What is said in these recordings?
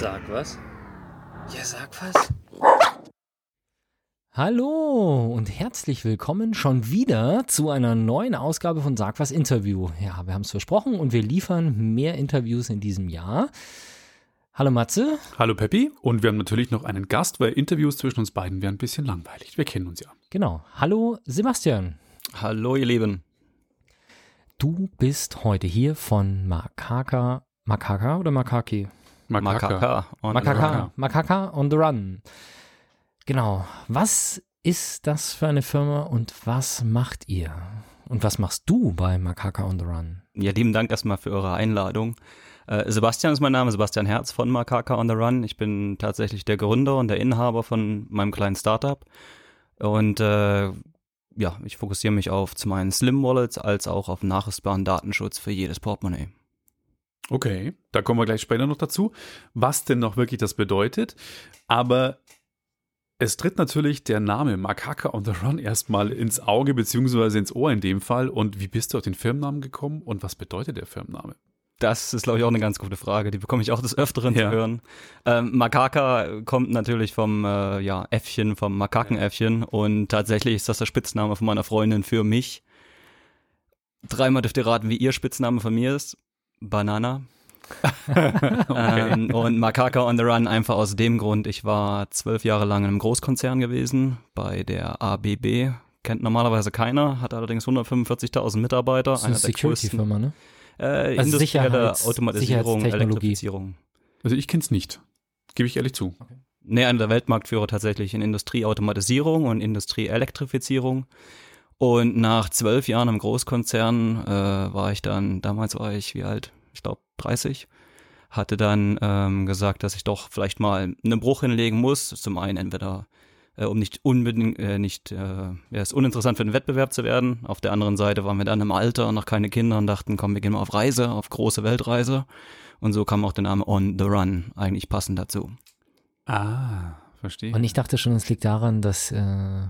Sag was. Ja, sag was. Hallo und herzlich willkommen schon wieder zu einer neuen Ausgabe von Sag was Interview. Ja, wir haben es versprochen und wir liefern mehr Interviews in diesem Jahr. Hallo Matze. Hallo Peppi. Und wir haben natürlich noch einen Gast, weil Interviews zwischen uns beiden wären ein bisschen langweilig. Wir kennen uns ja. Genau. Hallo Sebastian. Hallo ihr Lieben. Du bist heute hier von Makaka. Makaka oder Makaki? Makaka. on Makaka. Makaka on the Run. Genau. Was ist das für eine Firma und was macht ihr? Und was machst du bei Makaka on the Run? Ja, lieben Dank erstmal für eure Einladung. Äh, Sebastian ist mein Name, Sebastian Herz von Makaka on the Run. Ich bin tatsächlich der Gründer und der Inhaber von meinem kleinen Startup. Und äh, ja, ich fokussiere mich auf zum einen Slim Wallets als auch auf nachrüstbaren Datenschutz für jedes Portemonnaie. Okay, da kommen wir gleich später noch dazu, was denn noch wirklich das bedeutet. Aber es tritt natürlich der Name Makaka on the Run erstmal ins Auge beziehungsweise ins Ohr in dem Fall. Und wie bist du auf den Firmennamen gekommen und was bedeutet der Firmenname? Das ist, glaube ich, auch eine ganz gute Frage. Die bekomme ich auch des Öfteren ja. zu hören. Ähm, Makaka kommt natürlich vom äh, ja, Äffchen, vom Makakenäffchen. Und tatsächlich ist das der Spitzname von meiner Freundin für mich. Dreimal dürft ihr raten, wie ihr Spitzname von mir ist. Banana. okay. ähm, und Makaka on the Run einfach aus dem Grund, ich war zwölf Jahre lang in einem Großkonzern gewesen, bei der ABB. Kennt normalerweise keiner, hat allerdings 145.000 Mitarbeiter. Das ist eine Security-Firma, ne? Äh, also industrielle Automatisierung, Elektrifizierung. Also ich kenne es nicht, gebe ich ehrlich zu. Okay. Nee, einer der Weltmarktführer tatsächlich in Industrieautomatisierung und Industrieelektrifizierung. Und nach zwölf Jahren im Großkonzern äh, war ich dann, damals war ich wie alt? Ich glaube 30. Hatte dann ähm, gesagt, dass ich doch vielleicht mal einen Bruch hinlegen muss. Zum einen entweder äh, um nicht unbedingt, äh, nicht, äh, ja, ist uninteressant für den Wettbewerb zu werden. Auf der anderen Seite waren wir dann im Alter, noch keine Kinder und dachten, komm, wir gehen mal auf Reise, auf große Weltreise. Und so kam auch der Name On the Run eigentlich passend dazu. Ah, verstehe. Und ich dachte schon, es liegt daran, dass äh,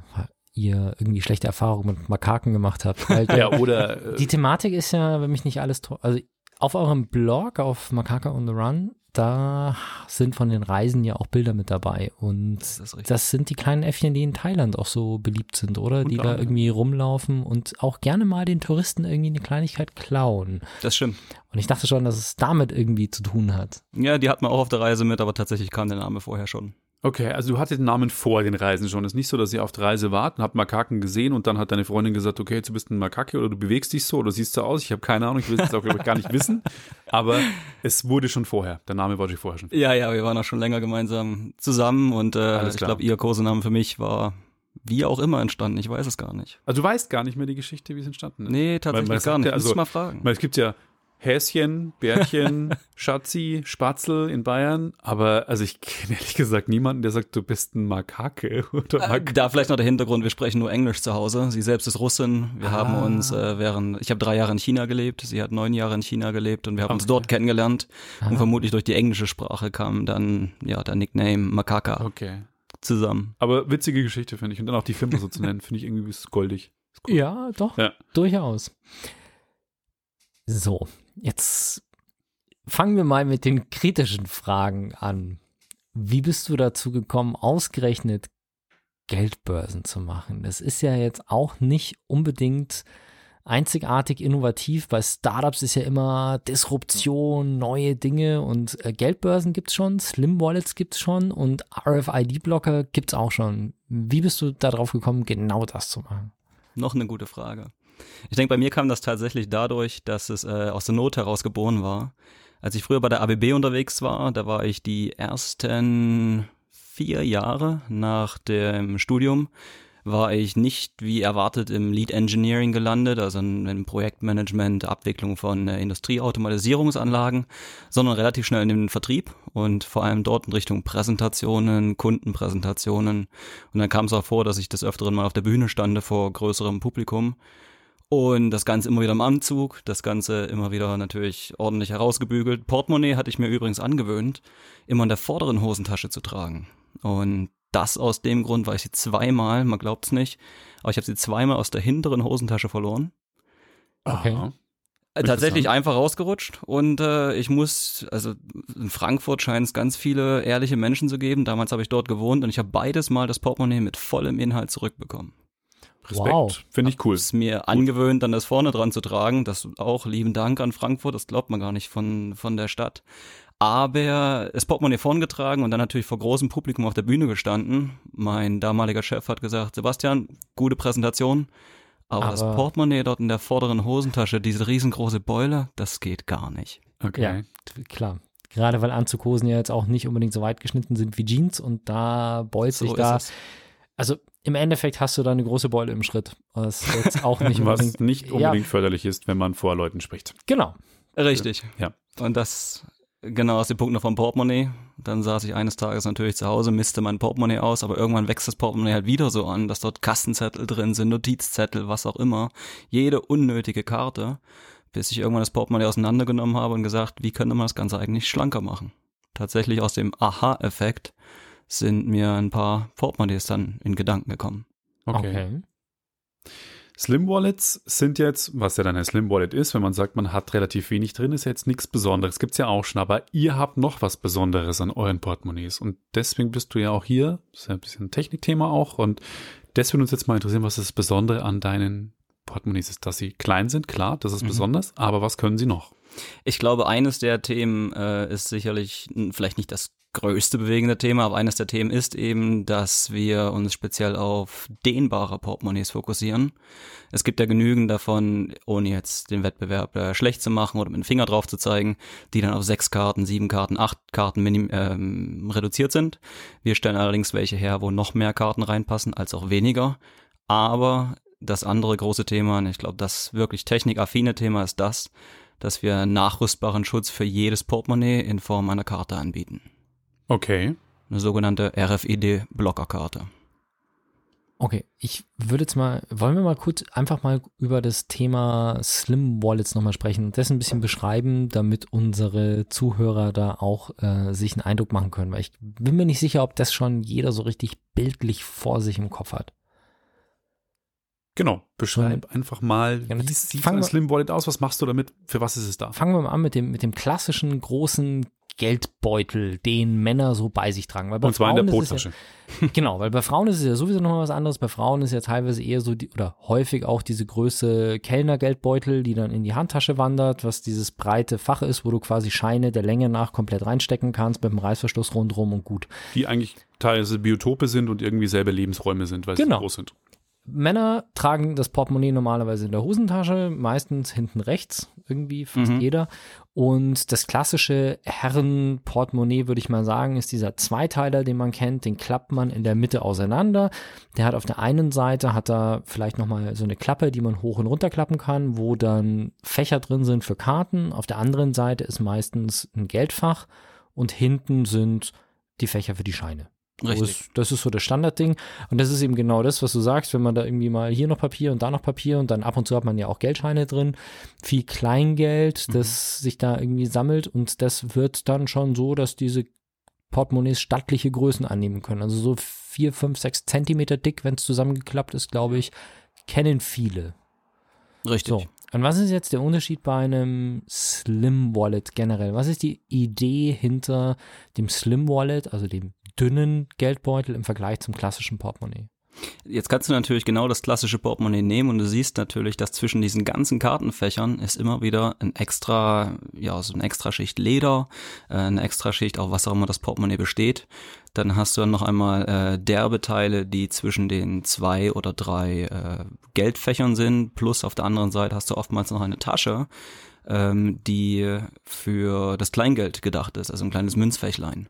ihr irgendwie schlechte Erfahrungen mit Makaken gemacht habt. Weil ja, oder. Äh, die Thematik ist ja, wenn mich nicht alles also auf eurem Blog, auf Makaka on the Run, da sind von den Reisen ja auch Bilder mit dabei. Und das, das, sind die kleinen Äffchen, die in Thailand auch so beliebt sind, oder? Und die da irgendwie rumlaufen und auch gerne mal den Touristen irgendwie eine Kleinigkeit klauen. Das stimmt. Und ich dachte schon, dass es damit irgendwie zu tun hat. Ja, die hat man auch auf der Reise mit, aber tatsächlich kam der Name vorher schon. Okay, also du hattest den Namen vor den Reisen schon. Es ist nicht so, dass ihr auf der Reise wart und habt Makaken gesehen und dann hat deine Freundin gesagt, okay, jetzt bist du ein Makake oder du bewegst dich so oder siehst so aus. Ich habe keine Ahnung, ich will es auch, ich, gar nicht wissen. Aber es wurde schon vorher. Der Name war schon vorher schon. Ja, ja, wir waren auch schon länger gemeinsam zusammen und äh, ich glaube, ihr Kosename für mich war wie auch immer entstanden. Ich weiß es gar nicht. Also du weißt gar nicht mehr die Geschichte, wie es entstanden ist. Nee, tatsächlich gar nicht. Ja, also, mal fragen. Es gibt ja Häschen, Bärchen, Schatzi, Spatzel in Bayern. Aber also ich kenne ehrlich gesagt niemanden, der sagt, du bist ein Makake oder Makake. Äh, da vielleicht noch der Hintergrund, wir sprechen nur Englisch zu Hause. Sie selbst ist Russin. Wir ah. haben uns äh, während, ich habe drei Jahre in China gelebt, sie hat neun Jahre in China gelebt und wir haben okay. uns dort kennengelernt. Ah. Und vermutlich durch die englische Sprache kam dann ja der Nickname Makaka okay. zusammen. Aber witzige Geschichte, finde ich. Und dann auch die Firma so zu nennen, finde ich irgendwie goldig. Cool. Ja, doch, ja. durchaus. So, Jetzt fangen wir mal mit den kritischen Fragen an. Wie bist du dazu gekommen, ausgerechnet Geldbörsen zu machen? Das ist ja jetzt auch nicht unbedingt einzigartig innovativ. Bei Startups ist ja immer Disruption, neue Dinge und äh, Geldbörsen gibt es schon, Slim Wallets gibt es schon und RFID-Blocker gibt es auch schon. Wie bist du darauf gekommen, genau das zu machen? Noch eine gute Frage. Ich denke, bei mir kam das tatsächlich dadurch, dass es äh, aus der Not heraus geboren war. Als ich früher bei der ABB unterwegs war, da war ich die ersten vier Jahre nach dem Studium, war ich nicht wie erwartet im Lead Engineering gelandet, also im Projektmanagement, Abwicklung von äh, Industrieautomatisierungsanlagen, sondern relativ schnell in den Vertrieb und vor allem dort in Richtung Präsentationen, Kundenpräsentationen. Und dann kam es auch vor, dass ich des Öfteren mal auf der Bühne stande vor größerem Publikum und das Ganze immer wieder im Anzug, das Ganze immer wieder natürlich ordentlich herausgebügelt. Portemonnaie hatte ich mir übrigens angewöhnt, immer in der vorderen Hosentasche zu tragen. Und das aus dem Grund, weil ich sie zweimal, man glaubt's nicht, aber ich habe sie zweimal aus der hinteren Hosentasche verloren. Okay. Äh, Tatsächlich einfach rausgerutscht und äh, ich muss, also in Frankfurt scheint es ganz viele ehrliche Menschen zu geben. Damals habe ich dort gewohnt und ich habe beides Mal das Portemonnaie mit vollem Inhalt zurückbekommen. Respekt. Wow. Finde ich cool. Es ist mir angewöhnt, dann das vorne dran zu tragen. Das auch lieben Dank an Frankfurt, das glaubt man gar nicht von, von der Stadt. Aber das Portemonnaie vorn getragen und dann natürlich vor großem Publikum auf der Bühne gestanden. Mein damaliger Chef hat gesagt, Sebastian, gute Präsentation, aber, Aber- das Portemonnaie dort in der vorderen Hosentasche, diese riesengroße Beule, das geht gar nicht. Okay. Ja, klar. Gerade weil Anzughosen ja jetzt auch nicht unbedingt so weit geschnitten sind wie Jeans und da beult sich So da. ist es. Also im Endeffekt hast du da eine große Beule im Schritt. Was jetzt auch nicht Was unbedingt. nicht unbedingt förderlich ist, wenn man vor Leuten spricht. Genau. Richtig. Ja. Und das, genau aus dem Punkt noch vom Portemonnaie. Dann saß ich eines Tages natürlich zu Hause, misste mein Portemonnaie aus, aber irgendwann wächst das Portemonnaie halt wieder so an, dass dort Kassenzettel drin sind, Notizzettel, was auch immer. Jede unnötige Karte, bis ich irgendwann das Portemonnaie auseinandergenommen habe und gesagt, wie könnte man das Ganze eigentlich schlanker machen? Tatsächlich aus dem Aha-Effekt sind mir ein paar Portemonnaies dann in Gedanken gekommen. Okay. Okay. Slim Wallets sind jetzt, was ja dann ein Slim Wallet ist, wenn man sagt, man hat relativ wenig drin, ist ja jetzt nichts Besonderes. Gibt's ja auch schon, aber ihr habt noch was Besonderes an euren Portemonnaies. Und deswegen bist du ja auch hier. Das ist ja ein bisschen ein Technikthema auch. Und das würde uns jetzt mal interessieren, was das Besondere an deinen Portemonnaies ist. Dass sie klein sind, klar, das ist Mhm. besonders, aber was können sie noch? Ich glaube, eines der Themen äh, ist sicherlich vielleicht nicht das größte bewegende Thema, aber eines der Themen ist eben, dass wir uns speziell auf dehnbare Portemonnaies fokussieren. Es gibt ja genügend davon, ohne jetzt den Wettbewerb äh, schlecht zu machen oder mit dem Finger drauf zu zeigen, die dann auf sechs Karten, sieben Karten, acht Karten minim ähm, reduziert sind. Wir stellen allerdings welche her, wo noch mehr Karten reinpassen als auch weniger. Aber das andere große Thema, und ich glaube, das wirklich technikaffine Thema ist das, dass wir nachrüstbaren Schutz für jedes Portemonnaie in Form einer Karte anbieten. Okay. Eine sogenannte RFID-Blockerkarte. Okay, ich würde jetzt mal, wollen wir mal kurz einfach mal über das Thema Slim Wallets nochmal sprechen und das ein bisschen beschreiben, damit unsere Zuhörer da auch äh, sich einen Eindruck machen können, weil ich bin mir nicht sicher, ob das schon jeder so richtig bildlich vor sich im Kopf hat. Genau. Beschreib einfach mal, Ja, wie das- sieht ein Slim Wallet aus? Was machst du damit? Für was ist es da? Fangen wir mal an mit dem, mit dem klassischen großen Geldbeutel, den Männer so bei sich tragen. Weil bei Und zwar in der Frauen ist es Brottasche. Ja, genau, weil bei Frauen ist es ja sowieso nochmal was anderes. Bei Frauen ist ja teilweise eher so, die, oder häufig auch diese Größe Kellnergeldbeutel, die dann in die Handtasche wandert, was dieses breite Fach ist, wo du quasi Scheine der Länge nach komplett reinstecken kannst mit dem Reißverschluss rundherum und gut. Die eigentlich teilweise Biotope sind und irgendwie selber Lebensräume sind, weil sie Genau. groß sind. Männer tragen das Portemonnaie normalerweise in der Hosentasche, meistens hinten rechts, irgendwie fast Mhm. jeder. Und das klassische Herrenportemonnaie, würde ich mal sagen, ist dieser Zweiteiler, den man kennt. Den klappt man in der Mitte auseinander. Der hat auf der einen Seite hat er vielleicht nochmal so eine Klappe, die man hoch und runter klappen kann, wo dann Fächer drin sind für Karten. Auf der anderen Seite ist meistens ein Geldfach und hinten sind die Fächer für die Scheine. Richtig. Das ist so das Standardding. Und das ist eben genau das, was du sagst, wenn man da irgendwie mal hier noch Papier und da noch Papier und dann ab und zu hat man ja auch Geldscheine drin, viel Kleingeld, das sich da irgendwie sammelt und das wird dann schon so, dass diese Portemonnaies stattliche Größen annehmen können. Also so vier, fünf, sechs Zentimeter dick, wenn es zusammengeklappt ist, glaube ich, kennen viele. Richtig. So. Und was ist jetzt der Unterschied bei einem Slim Wallet generell? Was ist die Idee hinter dem Slim Wallet, also dem dünnen Geldbeutel im Vergleich zum klassischen Portemonnaie? Jetzt kannst du natürlich genau das klassische Portemonnaie nehmen und du siehst natürlich, dass zwischen diesen ganzen Kartenfächern ist immer wieder ein extra, ja, so eine extra Schicht Leder, äh, eine extra Schicht, auch was auch immer das Portemonnaie besteht. Dann hast du dann noch einmal äh, derbe Teile, die zwischen den zwei oder drei äh, Geldfächern sind, plus auf der anderen Seite hast du oftmals noch eine Tasche, ähm, die für das Kleingeld gedacht ist, also ein kleines Münzfächlein.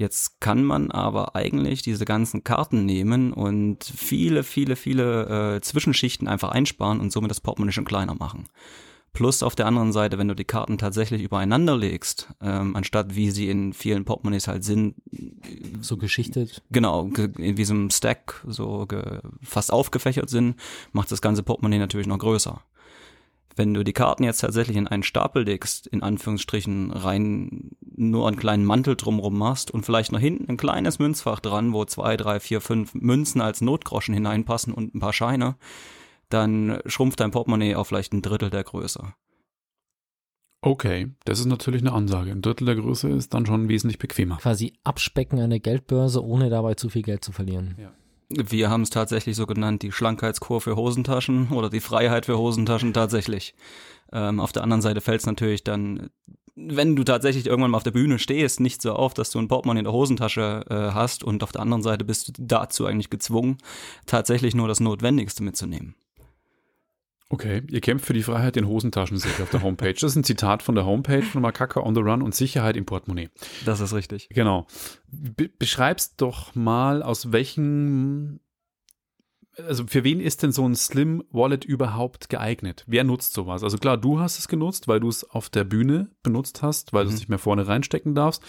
Jetzt kann man aber eigentlich diese ganzen Karten nehmen und viele, viele, viele äh, Zwischenschichten einfach einsparen und somit das Portemonnaie schon kleiner machen. Plus auf der anderen Seite, wenn du die Karten tatsächlich übereinander legst, ähm, anstatt wie sie in vielen Portemonnaies halt sind, So geschichtet. genau, ge- in diesem Stack so fast aufgefächert sind, macht das ganze Portemonnaie natürlich noch größer. Wenn du die Karten jetzt tatsächlich in einen Stapel legst, in Anführungsstrichen rein nur einen kleinen Mantel drumrum machst und vielleicht noch hinten ein kleines Münzfach dran, wo zwei, drei, vier, fünf Münzen als Notgroschen hineinpassen und ein paar Scheine, dann schrumpft dein Portemonnaie auf vielleicht ein Drittel der Größe. Okay, das ist natürlich eine Ansage. Ein Drittel der Größe ist dann schon wesentlich bequemer. Quasi abspecken an der Geldbörse, ohne dabei zu viel Geld zu verlieren. Ja. Wir haben es tatsächlich so genannt, die Schlankheitskur für Hosentaschen oder die Freiheit für Hosentaschen tatsächlich. Ähm, auf der anderen Seite fällt es natürlich dann, wenn du tatsächlich irgendwann mal auf der Bühne stehst, nicht so auf, dass du ein Portemonnaie in der Hosentasche äh, hast und auf der anderen Seite bist du dazu eigentlich gezwungen, tatsächlich nur das Notwendigste mitzunehmen. Okay, ihr kämpft für die Freiheit in Hosentaschen, sehe ich auf der Homepage. Das ist ein Zitat von der Homepage von Makaka on the Run und Sicherheit im Portemonnaie. Das ist richtig. Genau. Be beschreibst doch mal, aus welchen, also für wen ist denn so ein Slim Wallet überhaupt geeignet? Wer nutzt sowas? Also klar, du hast es genutzt, weil du es auf der Bühne benutzt hast, weil du Mhm. es nicht mehr vorne reinstecken darfst.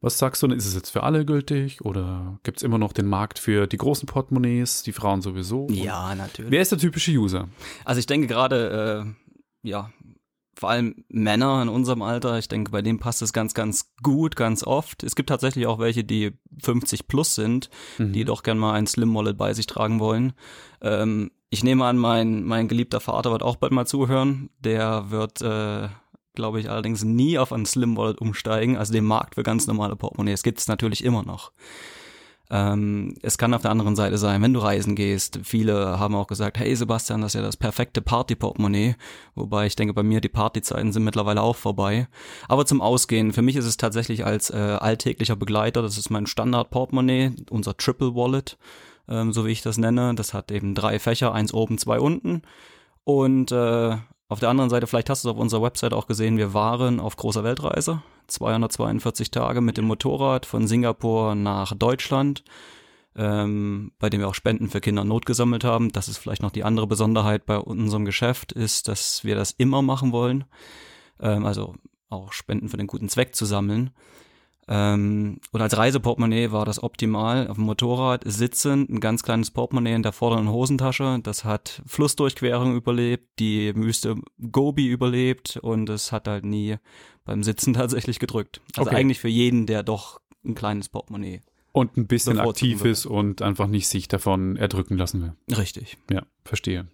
Was sagst du denn? Ist es jetzt für alle gültig oder gibt es immer noch den Markt für die großen Portemonnaies, die Frauen sowieso? Ja, natürlich. Wer ist der typische User? Also ich denke gerade, äh, ja, vor allem Männer in unserem Alter, ich denke, bei denen passt es ganz, ganz gut, ganz oft. Es gibt tatsächlich auch welche, die 50 plus sind, Mhm. die doch gern mal ein Slim Wallet bei sich tragen wollen. Ähm, ich nehme an, mein, mein geliebter Vater wird auch bald mal zuhören. Der wird, äh, glaube ich, allerdings nie auf ein Slim Wallet umsteigen. Also den Markt für ganz normale Portemonnaies gibt es natürlich immer noch. Ähm, es kann auf der anderen Seite sein, wenn du reisen gehst. Viele haben auch gesagt, hey Sebastian, das ist ja das perfekte Party-Portemonnaie. Wobei ich denke, bei mir die Partyzeiten sind mittlerweile auch vorbei. Aber zum Ausgehen, für mich ist es tatsächlich als äh, alltäglicher Begleiter, das ist mein Standard-Portemonnaie, unser Triple Wallet, ähm, so wie ich das nenne. Das hat eben drei Fächer, eins oben, zwei unten. Und äh, auf der anderen Seite, vielleicht hast du es auf unserer Website auch gesehen, wir waren auf großer Weltreise. 242 Tage mit dem Motorrad von Singapur nach Deutschland, ähm, bei dem wir auch Spenden für Kinder in Not gesammelt haben. Das ist vielleicht noch die andere Besonderheit bei unserem Geschäft, ist, dass wir das immer machen wollen. Ähm, also auch Spenden für den guten Zweck zu sammeln. Ähm, und als Reiseportemonnaie war das optimal. Auf dem Motorrad sitzend, ein ganz kleines Portemonnaie in der vorderen Hosentasche. Das hat Flussdurchquerung überlebt, die Wüste Gobi überlebt und es hat halt nie beim Sitzen tatsächlich gedrückt. Also Okay. eigentlich für jeden, der doch ein kleines Portemonnaie. Und ein bisschen aktiv ist und einfach nicht sich davon erdrücken lassen will. Richtig. Ja, verstehe.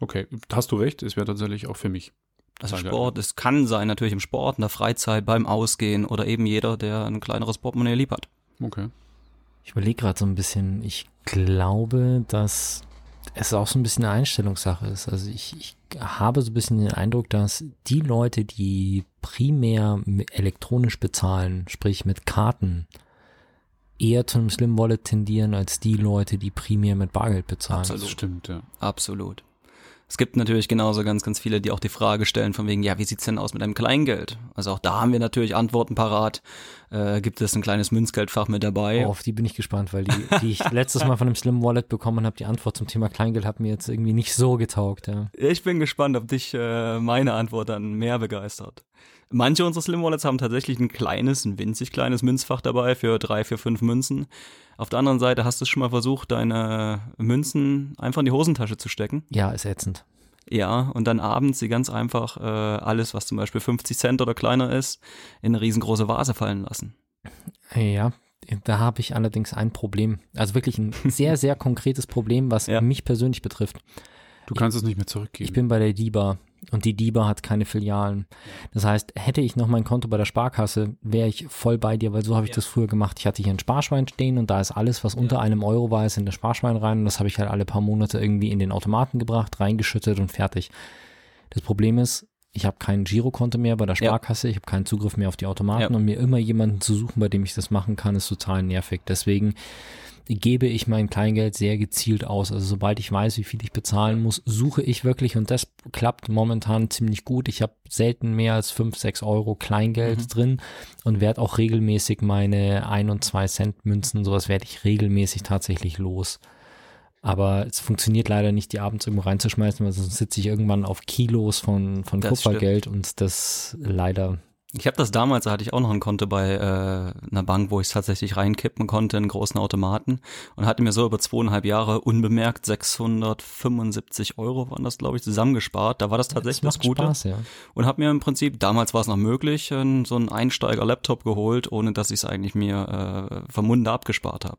Okay, hast du recht, es wäre tatsächlich auch für mich. Also. Sport, es kann sein natürlich im Sport, in der Freizeit, beim Ausgehen oder eben jeder, der ein kleineres Portemonnaie lieb hat. Okay. Ich überlege gerade so ein bisschen, ich glaube, dass es auch so ein bisschen eine Einstellungssache ist. Also ich, ich habe so ein bisschen den Eindruck, dass die Leute, die primär mit elektronisch bezahlen, sprich mit Karten, eher zu einem Slim Wallet tendieren als die Leute, die primär mit Bargeld bezahlen. Absolut. Das stimmt, ja. Absolut. Es gibt natürlich genauso ganz, ganz viele, die auch die Frage stellen von wegen, ja, wie sieht's denn aus mit einem Kleingeld? Also auch da haben wir natürlich Antworten parat. Äh, gibt es ein kleines Münzgeldfach mit dabei? Oh, auf die bin ich gespannt, weil die, die ich letztes Mal von dem Slim Wallet bekommen habe, die Antwort zum Thema Kleingeld hat mir jetzt irgendwie nicht so getaugt. Ja. Ich bin gespannt, ob dich äh, meine Antwort dann mehr begeistert. Manche unserer Slim Wallets haben tatsächlich ein kleines, ein winzig kleines Münzfach dabei für drei, vier, fünf Münzen. Auf der anderen Seite hast du schon mal versucht, deine Münzen einfach in die Hosentasche zu stecken. ja, ist ätzend. Ja, und dann abends sie ganz einfach äh, alles, was zum Beispiel 50 Cent oder kleiner ist, in eine riesengroße Vase fallen lassen. Ja, da habe ich allerdings ein Problem. Also wirklich ein sehr, sehr konkretes Problem, was Ja. mich persönlich betrifft. Du kannst es nicht mehr zurückgeben. Ich bin bei der DIBA und die DIBA hat keine Filialen. Das heißt, hätte ich noch mein Konto bei der Sparkasse, wäre ich voll bei dir, weil so habe ich das früher gemacht. Ich hatte hier ein Sparschwein stehen und da ist alles, was unter einem Euro war, ist in das Sparschwein rein und das habe ich halt alle paar Monate irgendwie in den Automaten gebracht, reingeschüttet und fertig. Das Problem ist, ich habe kein Girokonto mehr bei der Ja. Sparkasse, ich habe keinen Zugriff mehr auf die Automaten Ja. und mir immer jemanden zu suchen, bei dem ich das machen kann, ist total nervig. Deswegen gebe ich mein Kleingeld sehr gezielt aus. Also sobald ich weiß, wie viel ich bezahlen muss, suche ich wirklich und das klappt momentan ziemlich gut. Ich habe selten mehr als 5, 6 Euro Kleingeld Mhm. drin und werde auch regelmäßig meine 1 und 2 Cent Münzen, sowas werde ich regelmäßig tatsächlich los. Aber es funktioniert leider nicht, die abends irgendwo reinzuschmeißen, weil sonst sitze ich irgendwann auf Kilos von, von Das Kupfergeld und das leider Ich habe das damals, da hatte ich auch noch ein Konto bei äh, einer Bank, wo ich es tatsächlich reinkippen konnte, in großen Automaten und hatte mir so über zweieinhalb Jahre unbemerkt 675 Euro waren das, glaube ich, zusammengespart. Da war das tatsächlich das, macht Gute. Spaß, ja. Und habe mir im Prinzip, damals war es noch möglich, so einen Einsteiger-Laptop geholt, ohne dass ich es eigentlich mir äh, vom Munde abgespart habe.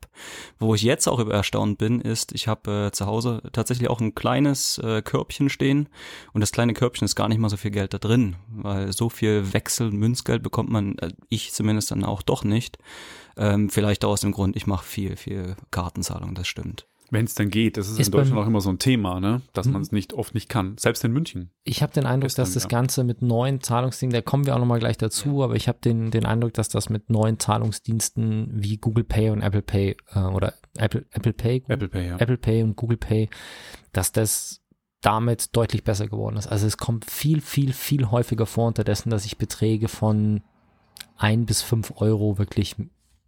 Wo ich jetzt auch über erstaunt bin, ist, ich habe äh, zu Hause tatsächlich auch ein kleines äh, Körbchen stehen und das kleine Körbchen ist gar nicht mal so viel Geld da drin, weil so viel Wechsel Münzgeld bekommt man, äh, ich zumindest dann auch doch nicht. Ähm, vielleicht auch aus dem Grund, ich mache viel, viel Kartenzahlung, das stimmt. Wenn es denn geht, das ist, Ist in Deutschland auch immer so ein Thema, ne? dass Mhm. man es nicht oft nicht kann. Selbst in München. Ich habe den Eindruck, Gestern, dass das ja. Ganze mit neuen Zahlungsdingen, da kommen wir auch nochmal gleich dazu, aber ich habe den, den Eindruck, dass das mit neuen Zahlungsdiensten wie Google Pay und Apple Pay äh, oder Apple, Apple Pay, Apple Pay, ja. Apple Pay und Google Pay, dass das damit deutlich besser geworden ist. Also es kommt viel, viel, viel häufiger vor unterdessen, dass ich Beträge von ein bis fünf Euro wirklich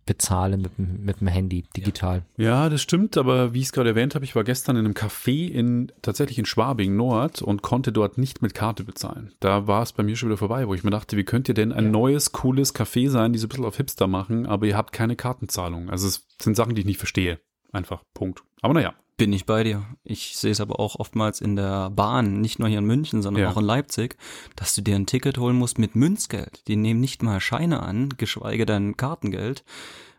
bezahle mit, dem- mit dem Handy digital. Ja, das stimmt, aber wie ich es gerade erwähnt habe, ich war gestern in einem Café in tatsächlich in Schwabing Nord und konnte dort nicht mit Karte bezahlen. Da war es bei mir schon wieder vorbei, wo ich mir dachte, wie könnt ihr denn ein neues, cooles Café sein, die so ein bisschen auf Hipster machen, aber ihr habt keine Kartenzahlung. Also es sind Sachen, die ich nicht verstehe. Einfach, Punkt. Aber naja, Bin ich bei dir. Ich sehe es aber auch oftmals in der Bahn, nicht nur hier in München, sondern Ja. auch in Leipzig, dass du dir ein Ticket holen musst mit Münzgeld. Die nehmen nicht mal Scheine an, geschweige denn Kartengeld.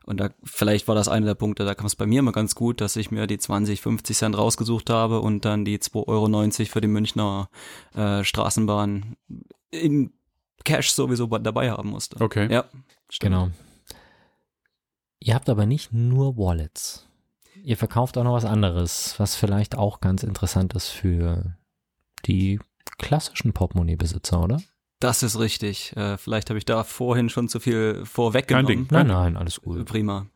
Und da, vielleicht war das einer der Punkte, da kam es bei mir immer ganz gut, dass ich mir die 20, 50 Cent rausgesucht habe und dann die 2,90 Euro für die Münchner äh, Straßenbahn in Cash sowieso dabei haben musste. okay. Ja, stimmt. Genau. Ihr habt aber nicht nur Wallets. Ihr verkauft auch noch was anderes, was vielleicht auch ganz interessant ist für die klassischen Portemonnaie-Besitzer, oder? Das ist richtig. Äh, vielleicht habe ich da vorhin schon zu viel Kein vorweggenommen. Ding. Nein, nein, alles gut. Prima.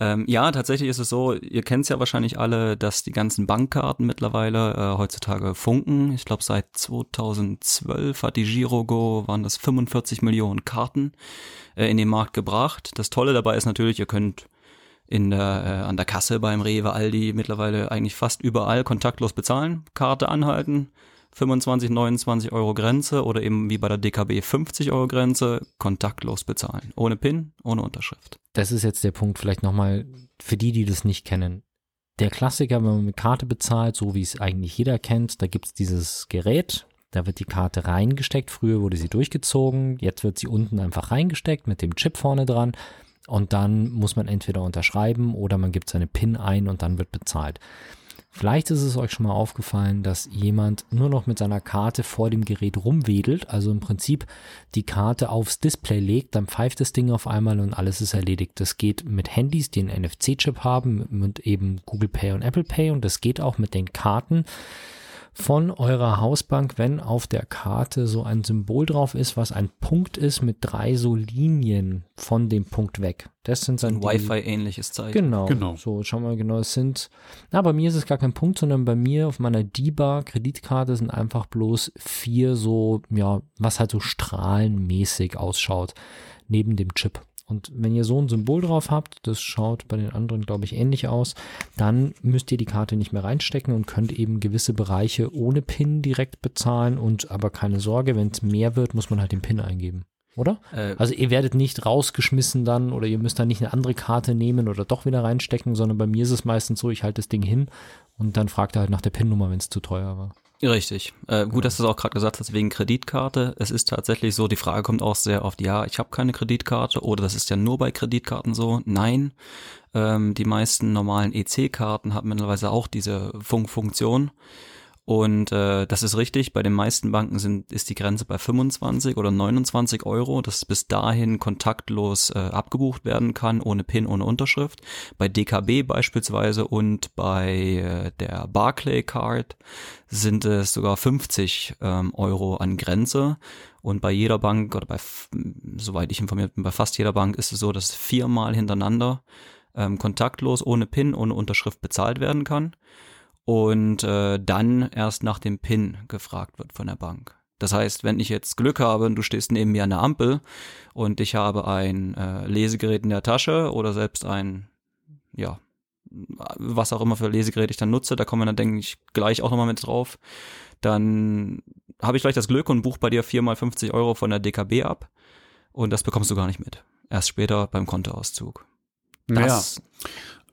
Ähm, ja, tatsächlich ist es so, ihr kennt es ja wahrscheinlich alle, dass die ganzen Bankkarten mittlerweile äh, heutzutage funken. Ich glaube, seit 2012 hat die Girogo, waren das 45 Millionen Karten äh, in den Markt gebracht. Das Tolle dabei ist natürlich, ihr könnt in der, äh, an der Kasse beim Rewe, Aldi mittlerweile eigentlich fast überall kontaktlos bezahlen, Karte anhalten, 25, 29 Euro Grenze oder eben wie bei der DKB 50 Euro Grenze, kontaktlos bezahlen. Ohne PIN, ohne Unterschrift. Das ist jetzt der Punkt, vielleicht nochmal für die, die das nicht kennen. Der Klassiker, wenn man mit Karte bezahlt, so wie es eigentlich jeder kennt, da gibt es dieses Gerät, da wird die Karte reingesteckt. Früher wurde sie durchgezogen, jetzt wird sie unten einfach reingesteckt mit dem Chip vorne dran. Und dann muss man entweder unterschreiben oder man gibt seine PIN ein und dann wird bezahlt. Vielleicht ist es euch schon mal aufgefallen, dass jemand nur noch mit seiner Karte vor dem Gerät rumwedelt, also im Prinzip die Karte aufs Display legt, dann pfeift das Ding auf einmal und alles ist erledigt. Das geht mit Handys, die einen NFC-Chip haben, mit eben Google Pay und Apple Pay und das geht auch mit den Karten von eurer Hausbank, wenn auf der Karte so ein Symbol drauf ist, was ein Punkt ist mit drei so Linien von dem Punkt weg. Das sind dann Ein die- Wi-Fi-ähnliches Zeichen. Genau. Genau. So, schauen wir mal genau. Es sind, na, bei mir ist es gar kein Punkt, sondern bei mir auf meiner DIBA Kreditkarte sind einfach bloß vier so, ja, was halt so strahlenmäßig ausschaut, neben dem Chip. Und wenn ihr so ein Symbol drauf habt, das schaut bei den anderen, glaube ich, ähnlich aus, dann müsst ihr die Karte nicht mehr reinstecken und könnt eben gewisse Bereiche ohne PIN direkt bezahlen und aber keine Sorge, wenn es mehr wird, muss man halt den PIN eingeben. Oder? Äh, Also ihr werdet nicht rausgeschmissen dann oder ihr müsst dann nicht eine andere Karte nehmen oder doch wieder reinstecken, sondern bei mir ist es meistens so, ich halte das Ding hin und dann fragt er halt nach der PIN-Nummer, wenn es zu teuer war. Richtig. Äh, gut, dass du es auch gerade gesagt hast, wegen Kreditkarte. Es ist tatsächlich so, die Frage kommt auch sehr oft, ja, ich habe keine Kreditkarte oder das ist ja nur bei Kreditkarten so. Nein, ähm, die meisten normalen EC-Karten haben mittlerweile auch diese Funk Funktion. Und äh, das ist richtig, bei den meisten Banken sind, ist die Grenze bei 25 oder 29 Euro, dass bis dahin kontaktlos äh, abgebucht werden kann, ohne PIN, ohne Unterschrift. Bei DKB beispielsweise und bei äh, der Barclay Card sind es sogar 50 ähm, Euro an Grenze. Und bei jeder Bank oder bei, soweit ich informiert bin, bei fast jeder Bank ist es so, dass viermal hintereinander ähm, kontaktlos, ohne PIN, ohne Unterschrift bezahlt werden kann. Und äh, dann erst nach dem PIN gefragt wird von der Bank. Das heißt, wenn ich jetzt Glück habe und du stehst neben mir an der Ampel und ich habe ein äh, Lesegerät in der Tasche oder selbst ein, ja, was auch immer für Lesegerät ich dann nutze, da kommen wir dann, denke ich, gleich auch nochmal mit drauf, dann habe ich gleich das Glück und buche bei dir 4 mal 50 Euro von der DKB ab. und das bekommst du gar nicht mit. Erst später beim Kontoauszug. Das,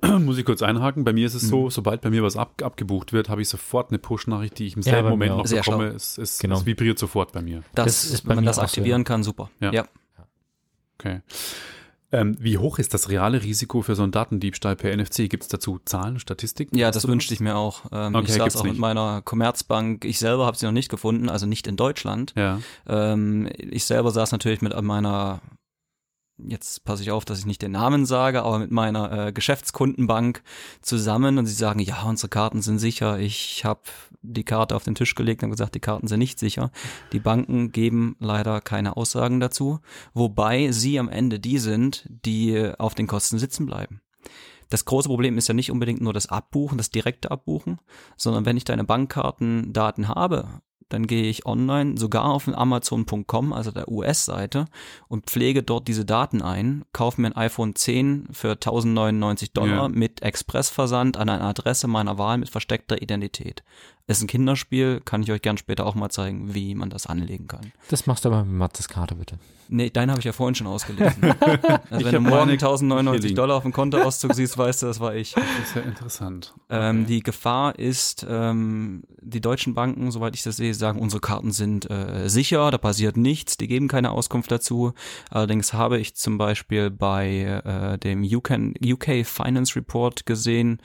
muss ich kurz einhaken. Bei mir ist es so, Mhm. sobald bei mir was ab, abgebucht wird, habe ich sofort eine Push-Nachricht, die ich im Ja, selben mir Moment auch. noch Sehr bekomme. Es, es, Genau. es vibriert sofort bei mir. das, Das ist wenn man das so, aktivieren kann, super. Ja. ja. Okay. Ähm, wie hoch ist das reale Risiko für so einen Datendiebstahl per NFC? Gibt es dazu Zahlen, Statistiken? Ja, das wünschte ich mir auch. Ähm, Okay, ich saß auch mit nicht. meiner Commerzbank. Ich selber habe sie noch nicht gefunden, also nicht in Deutschland. Ja. Ähm, ich selber saß natürlich mit meiner, jetzt passe ich auf, dass ich nicht den Namen sage, aber mit meiner äh, Geschäftskundenbank zusammen und sie sagen, ja, unsere Karten sind sicher. Ich habe die Karte auf den Tisch gelegt und gesagt, die Karten sind nicht sicher. Die Banken geben leider keine Aussagen dazu, wobei sie am Ende die sind, die auf den Kosten sitzen bleiben. Das große Problem ist ja nicht unbedingt nur das Abbuchen, das direkte Abbuchen, sondern wenn ich deine Bankkartendaten habe, dann gehe ich online sogar auf Amazon.com, also der US-Seite, und pflege dort diese Daten ein, kaufe mir ein iPhone 10 für 1099 Dollar Ja. mit Expressversand an eine Adresse meiner Wahl mit versteckter Identität. Ist ein Kinderspiel, kann ich euch gern später auch mal zeigen, wie man das anlegen kann. Das machst du aber mit Mattes Karte, bitte. Nee, deinen habe ich ja vorhin schon ausgelesen. also Ich wenn du morgen meine hier 1099 liegen. Dollar auf dem Kontoauszug siehst, weißt du, das war ich. Das ist ja interessant. Ähm, Okay. Die Gefahr ist, ähm, die deutschen Banken, soweit ich das sehe, sagen, unsere Karten sind äh, sicher, da passiert nichts, die geben keine Auskunft dazu. Allerdings habe ich zum Beispiel bei äh, dem UK, UK Finance Report gesehen,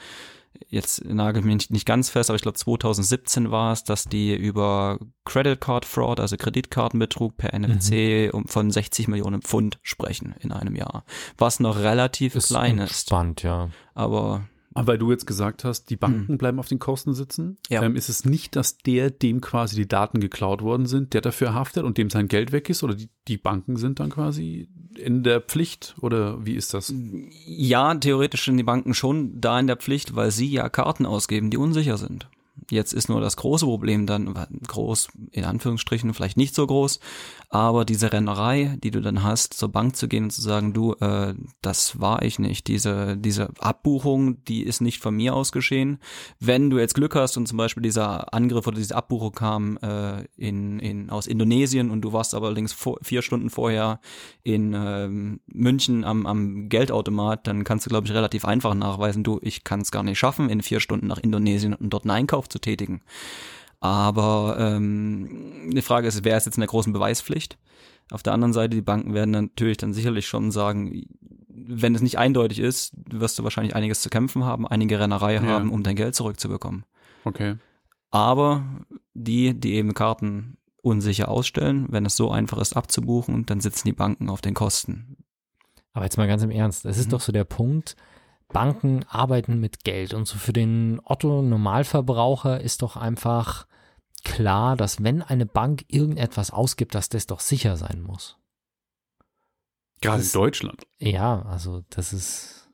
jetzt nagel mich nicht, ganz fest, aber ich glaube 2017 war es, dass die über Credit Card Fraud, also Kreditkartenbetrug per NFC um, von 60 Millionen Pfund sprechen in einem Jahr, was noch relativ klein ist, Spannend, ja. Aber weil du jetzt gesagt hast, die Banken bleiben auf den Kosten sitzen, Mhm. Ja. ähm, ist es nicht, dass der, dem quasi die Daten geklaut worden sind, der dafür haftet und dem sein Geld weg ist? Oder die, die Banken sind dann quasi in der Pflicht? Oder wie ist das? Ja, theoretisch sind die Banken schon da in der Pflicht, weil sie ja Karten ausgeben, die unsicher sind. Jetzt ist nur das große Problem dann, groß in Anführungsstrichen, vielleicht nicht so groß, aber diese Rennerei, die du dann hast, zur Bank zu gehen und zu sagen, du, äh, das war ich nicht, diese, diese Abbuchung, die ist nicht von mir aus geschehen. Wenn du jetzt Glück hast und zum Beispiel dieser Angriff oder diese Abbuchung kam äh, in, in, aus Indonesien und du warst aber allerdings vor, vier Stunden vorher in ähm, München am, am Geldautomat, dann kannst du, glaube ich, relativ einfach nachweisen, du, ich kann es gar nicht schaffen, in vier Stunden nach Indonesien und dort einen Einkauf zu tätigen. Aber ähm, die Frage ist, wer ist jetzt in der großen Beweispflicht? Auf der anderen Seite, die Banken werden natürlich dann sicherlich schon sagen, wenn es nicht eindeutig ist, wirst du wahrscheinlich einiges zu kämpfen haben, einige Rennerei Ja. haben, um dein Geld zurückzubekommen. Okay. Aber die, die eben Karten unsicher ausstellen, wenn es so einfach ist abzubuchen, dann sitzen die Banken auf den Kosten. Aber jetzt mal ganz im Ernst, es ist Mhm. doch so der Punkt, Banken arbeiten mit Geld und so für den Otto Normalverbraucher ist doch einfach klar, dass wenn eine Bank irgendetwas ausgibt, dass das doch sicher sein muss. Gerade Das- in Deutschland. Ja, also das ist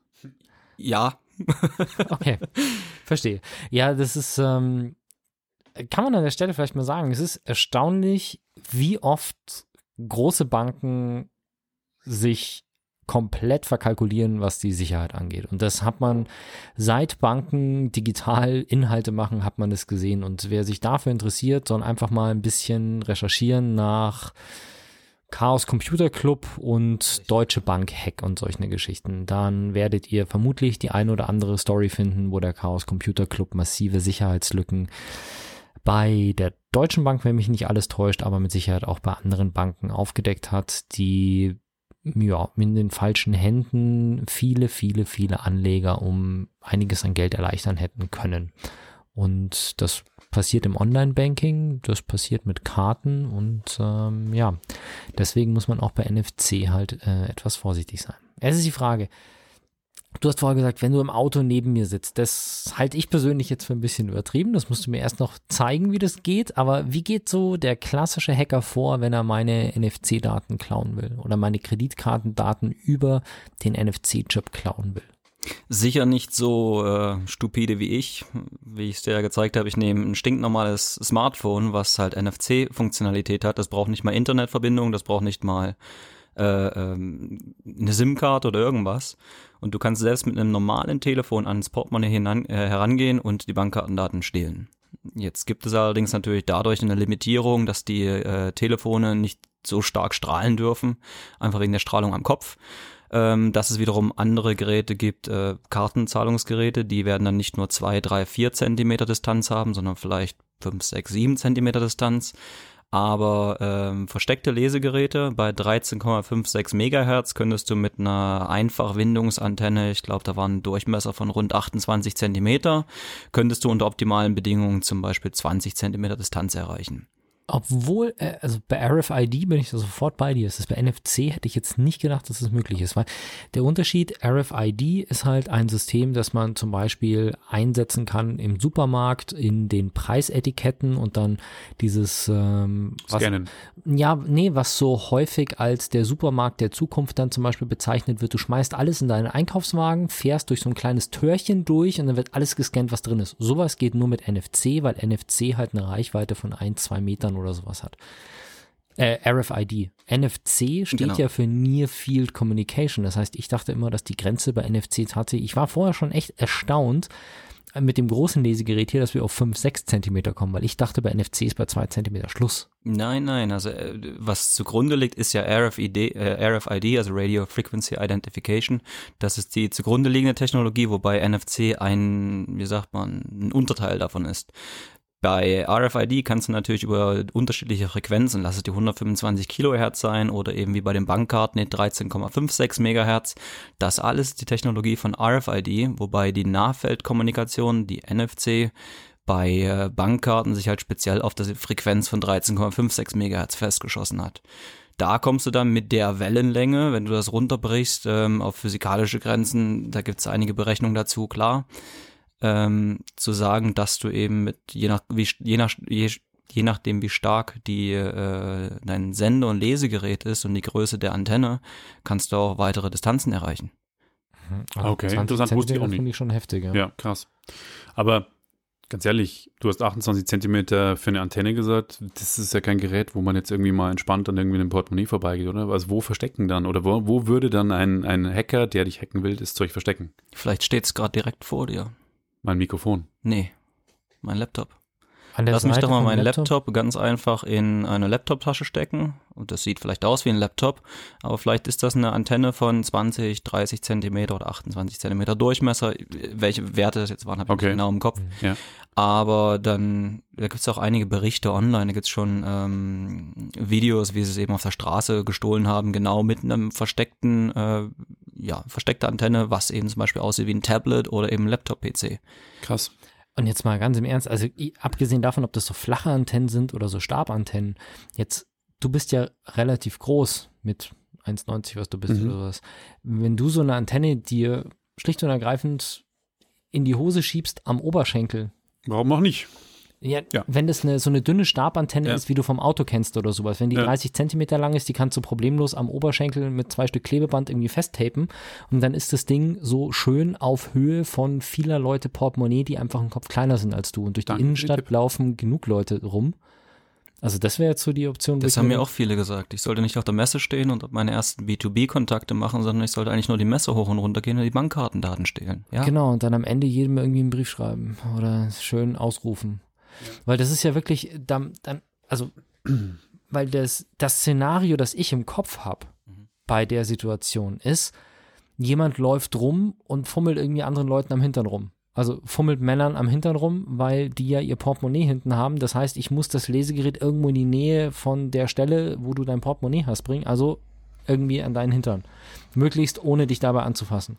Ja, okay, verstehe. Ja, das ist ähm, kann man an der Stelle vielleicht mal sagen, es ist erstaunlich, wie oft große Banken sich komplett verkalkulieren, was die Sicherheit angeht. Und das hat man seit Banken digital Inhalte machen, hat man das gesehen. Und wer sich dafür interessiert, soll einfach mal ein bisschen recherchieren nach Chaos Computer Club und Deutsche Bank Hack und solche Geschichten. Dann werdet ihr vermutlich die ein oder andere Story finden, wo der Chaos Computer Club massive Sicherheitslücken bei der Deutschen Bank, wenn mich nicht alles täuscht, aber mit Sicherheit auch bei anderen Banken aufgedeckt hat, die ja, in den falschen Händen viele, viele, viele Anleger um einiges an Geld erleichtern hätten können. Und das passiert im Online-Banking, das passiert mit Karten und ähm, ja, deswegen muss man auch bei NFC halt äh, etwas vorsichtig sein. Es ist die Frage, du hast vorher gesagt, wenn du im Auto neben mir sitzt, das halte ich persönlich jetzt für ein bisschen übertrieben, das musst du mir erst noch zeigen, wie das geht, aber wie geht so der klassische Hacker vor, wenn er meine NFC-Daten klauen will oder meine Kreditkartendaten über den NFC-Chip klauen will? sicher nicht so äh, stupide wie ich. Wie ich es dir ja gezeigt habe, ich nehme ein stinknormales Smartphone, was halt NFC-Funktionalität hat. Das braucht nicht mal Internetverbindung, das braucht nicht mal äh, ähm, eine SIM-Card oder irgendwas. Und du kannst selbst mit einem normalen Telefon ans Portemonnaie hinan, äh, herangehen und die Bankkartendaten stehlen. Jetzt gibt es allerdings natürlich dadurch eine Limitierung, dass die äh, Telefone nicht so stark strahlen dürfen, einfach wegen der Strahlung am Kopf. Ähm, dass es wiederum andere Geräte gibt, äh, Kartenzahlungsgeräte, die werden dann nicht nur zwei, drei, vier Zentimeter Distanz haben, sondern vielleicht fünf, sechs, sieben Zentimeter Distanz. Aber ähm, versteckte Lesegeräte bei 13,56 Megahertz könntest du mit einer Einfachwindungsantenne, ich glaube, da war ein Durchmesser von rund 28 Zentimeter, könntest du unter optimalen Bedingungen zum Beispiel 20 Zentimeter Distanz erreichen. Obwohl, äh, also bei RFID bin ich da sofort bei dir. Das ist bei NFC hätte ich jetzt nicht gedacht, dass das möglich ist, weil der Unterschied RFID ist halt ein System, das man zum Beispiel einsetzen kann im Supermarkt in den Preisetiketten und dann dieses ähm, was, Scannen. ja, nee, was so häufig als der Supermarkt der Zukunft dann zum Beispiel bezeichnet wird. Du schmeißt alles in deinen Einkaufswagen, fährst durch so ein kleines Türchen durch und dann wird alles gescannt, was drin ist. Sowas geht nur mit NFC, weil NFC halt eine Reichweite von ein, zwei Metern oder sowas hat. Äh, RFID. NFC steht Genau. ja für Near Field Communication. Das heißt, ich dachte immer, dass die Grenze bei NFC tatsächlich, ich war vorher schon echt erstaunt äh, mit dem großen Lesegerät hier, dass wir auf 5, 6 Zentimeter kommen, weil ich dachte, bei NFC ist bei 2 Zentimeter Schluss. Nein, nein, also äh, was zugrunde liegt, ist ja RFID, äh, RFID, also Radio Frequency Identification. Das ist die zugrunde liegende Technologie, wobei NFC ein, wie sagt man, ein Unterteil davon ist. Bei RFID kannst du natürlich über unterschiedliche Frequenzen, lass es die 125 Kilohertz sein oder eben wie bei den Bankkarten die 13,56 Megahertz. Das alles ist die Technologie von RFID, wobei die Nahfeldkommunikation, die NFC, bei äh, Bankkarten sich halt speziell auf die Frequenz von 13,56 Megahertz festgeschossen hat. Da kommst du dann mit der Wellenlänge, wenn du das runterbrichst ähm, auf physikalische Grenzen, da gibt es einige Berechnungen dazu, klar, ähm, zu sagen, dass du eben mit je nach wie je nach je, je nachdem wie stark die äh, dein Sende- und Lesegerät ist und die Größe der Antenne, kannst du auch weitere Distanzen erreichen. Okay, 20 interessant, wusste ich auch nicht. finde ich schon heftig. Ja. Ja, krass. Aber ganz ehrlich, du hast 28 Zentimeter für eine Antenne gesagt. Das ist ja kein Gerät, wo man jetzt irgendwie mal entspannt an irgendwie einem Portemonnaie vorbeigeht, oder? Also wo verstecken dann? Oder wo, wo würde dann ein, ein Hacker, der dich hacken will, das Zeug verstecken? Vielleicht steht es gerade direkt vor dir. Mein Mikrofon. Nee, mein Laptop. An der Lass mich Seite doch mal meinen Laptop. ganz einfach in eine Laptoptasche stecken. Und das sieht vielleicht aus wie ein Laptop, aber vielleicht ist das eine Antenne von 20, 30 Zentimeter oder 28 Zentimeter Durchmesser. Welche Werte das jetzt waren, habe ich Okay. nicht genau im Kopf. Ja. Aber dann, da gibt es auch einige Berichte online, da gibt es schon ähm, Videos, wie sie es eben auf der Straße gestohlen haben, genau mit einem versteckten, äh, ja, versteckte Antenne, was eben zum Beispiel aussieht wie ein Tablet oder eben ein Laptop-PC. Krass. Und jetzt mal ganz im Ernst, also abgesehen davon, ob das so flache Antennen sind oder so Stabantennen, jetzt, du bist ja relativ groß mit 1,90, was du bist Mhm. oder sowas. Wenn du so eine Antenne dir schlicht und ergreifend in die Hose schiebst am Oberschenkel, Warum auch nicht? Ja, Ja. wenn das eine, so eine dünne Stabantenne Ja. ist, wie du vom Auto kennst oder sowas, wenn die Ja. 30 Zentimeter lang ist, die kannst du problemlos am Oberschenkel mit zwei Stück Klebeband irgendwie festtapen und dann ist das Ding so schön auf Höhe von vieler Leute Portemonnaie, die einfach einen Kopf kleiner sind als du und durch die Danke für den Innenstadt Tipp. laufen genug Leute rum. Also das wäre jetzt so die Option. Das haben mir mir auch viele gesagt. Ich sollte nicht auf der Messe stehen und meine ersten B2B-Kontakte machen, sondern ich sollte eigentlich nur die Messe hoch und runter gehen und die Bankkartendaten stehlen. Ja, Genau, und dann am Ende jedem irgendwie einen Brief schreiben oder schön ausrufen. Weil das ist ja wirklich, dann, dann also, weil das, das Szenario, das ich im Kopf habe bei der Situation ist, jemand läuft rum und fummelt irgendwie anderen Leuten am Hintern rum. Also fummelt Männern am Hintern rum, weil die ja ihr Portemonnaie hinten haben. Das heißt, ich muss das Lesegerät irgendwo in die Nähe von der Stelle, wo du dein Portemonnaie hast, bringen. Also irgendwie an deinen Hintern. Möglichst ohne dich dabei anzufassen.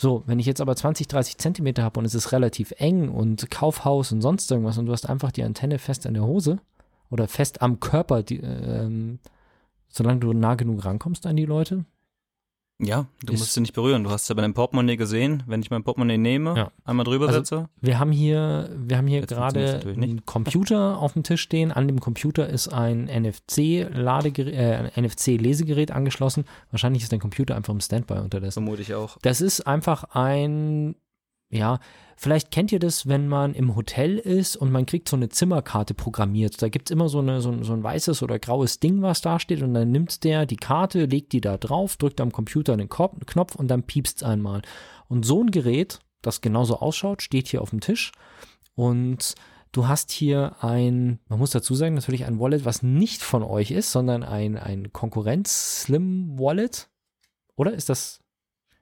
So, wenn ich jetzt aber 20, 30 Zentimeter habe und es ist relativ eng und Kaufhaus und sonst irgendwas und du hast einfach die Antenne fest an der Hose oder fest am Körper, die, ähm, solange du nah genug rankommst an die Leute. Ja du musst sie nicht berühren. Du hast ja bei deinem Portemonnaie gesehen, wenn ich mein Portemonnaie nehme, Ja. einmal drüber Also- setze. Wir haben hier, wir haben hier Jetzt gerade einen Computer auf dem Tisch stehen. An dem Computer ist ein NFC-Ladegerät, äh, ein NFC-Lesegerät angeschlossen. Wahrscheinlich ist dein Computer einfach im Standby unterdessen. Vermute ich auch. Das ist einfach ein, ja, vielleicht kennt ihr das, wenn man im Hotel ist und man kriegt so eine Zimmerkarte programmiert. Da gibt es immer so, eine, so, ein- so ein weißes oder graues Ding, was da steht und dann nimmt der die Karte, legt die da drauf, drückt am Computer einen Knopf und dann piepst einmal. Und so ein Gerät, das genauso ausschaut, steht hier auf dem Tisch und Du hast hier ein, man muss dazu sagen, natürlich ein Wallet, was nicht von euch ist, sondern ein, ein Konkurrenz-Slim-Wallet. Oder ist das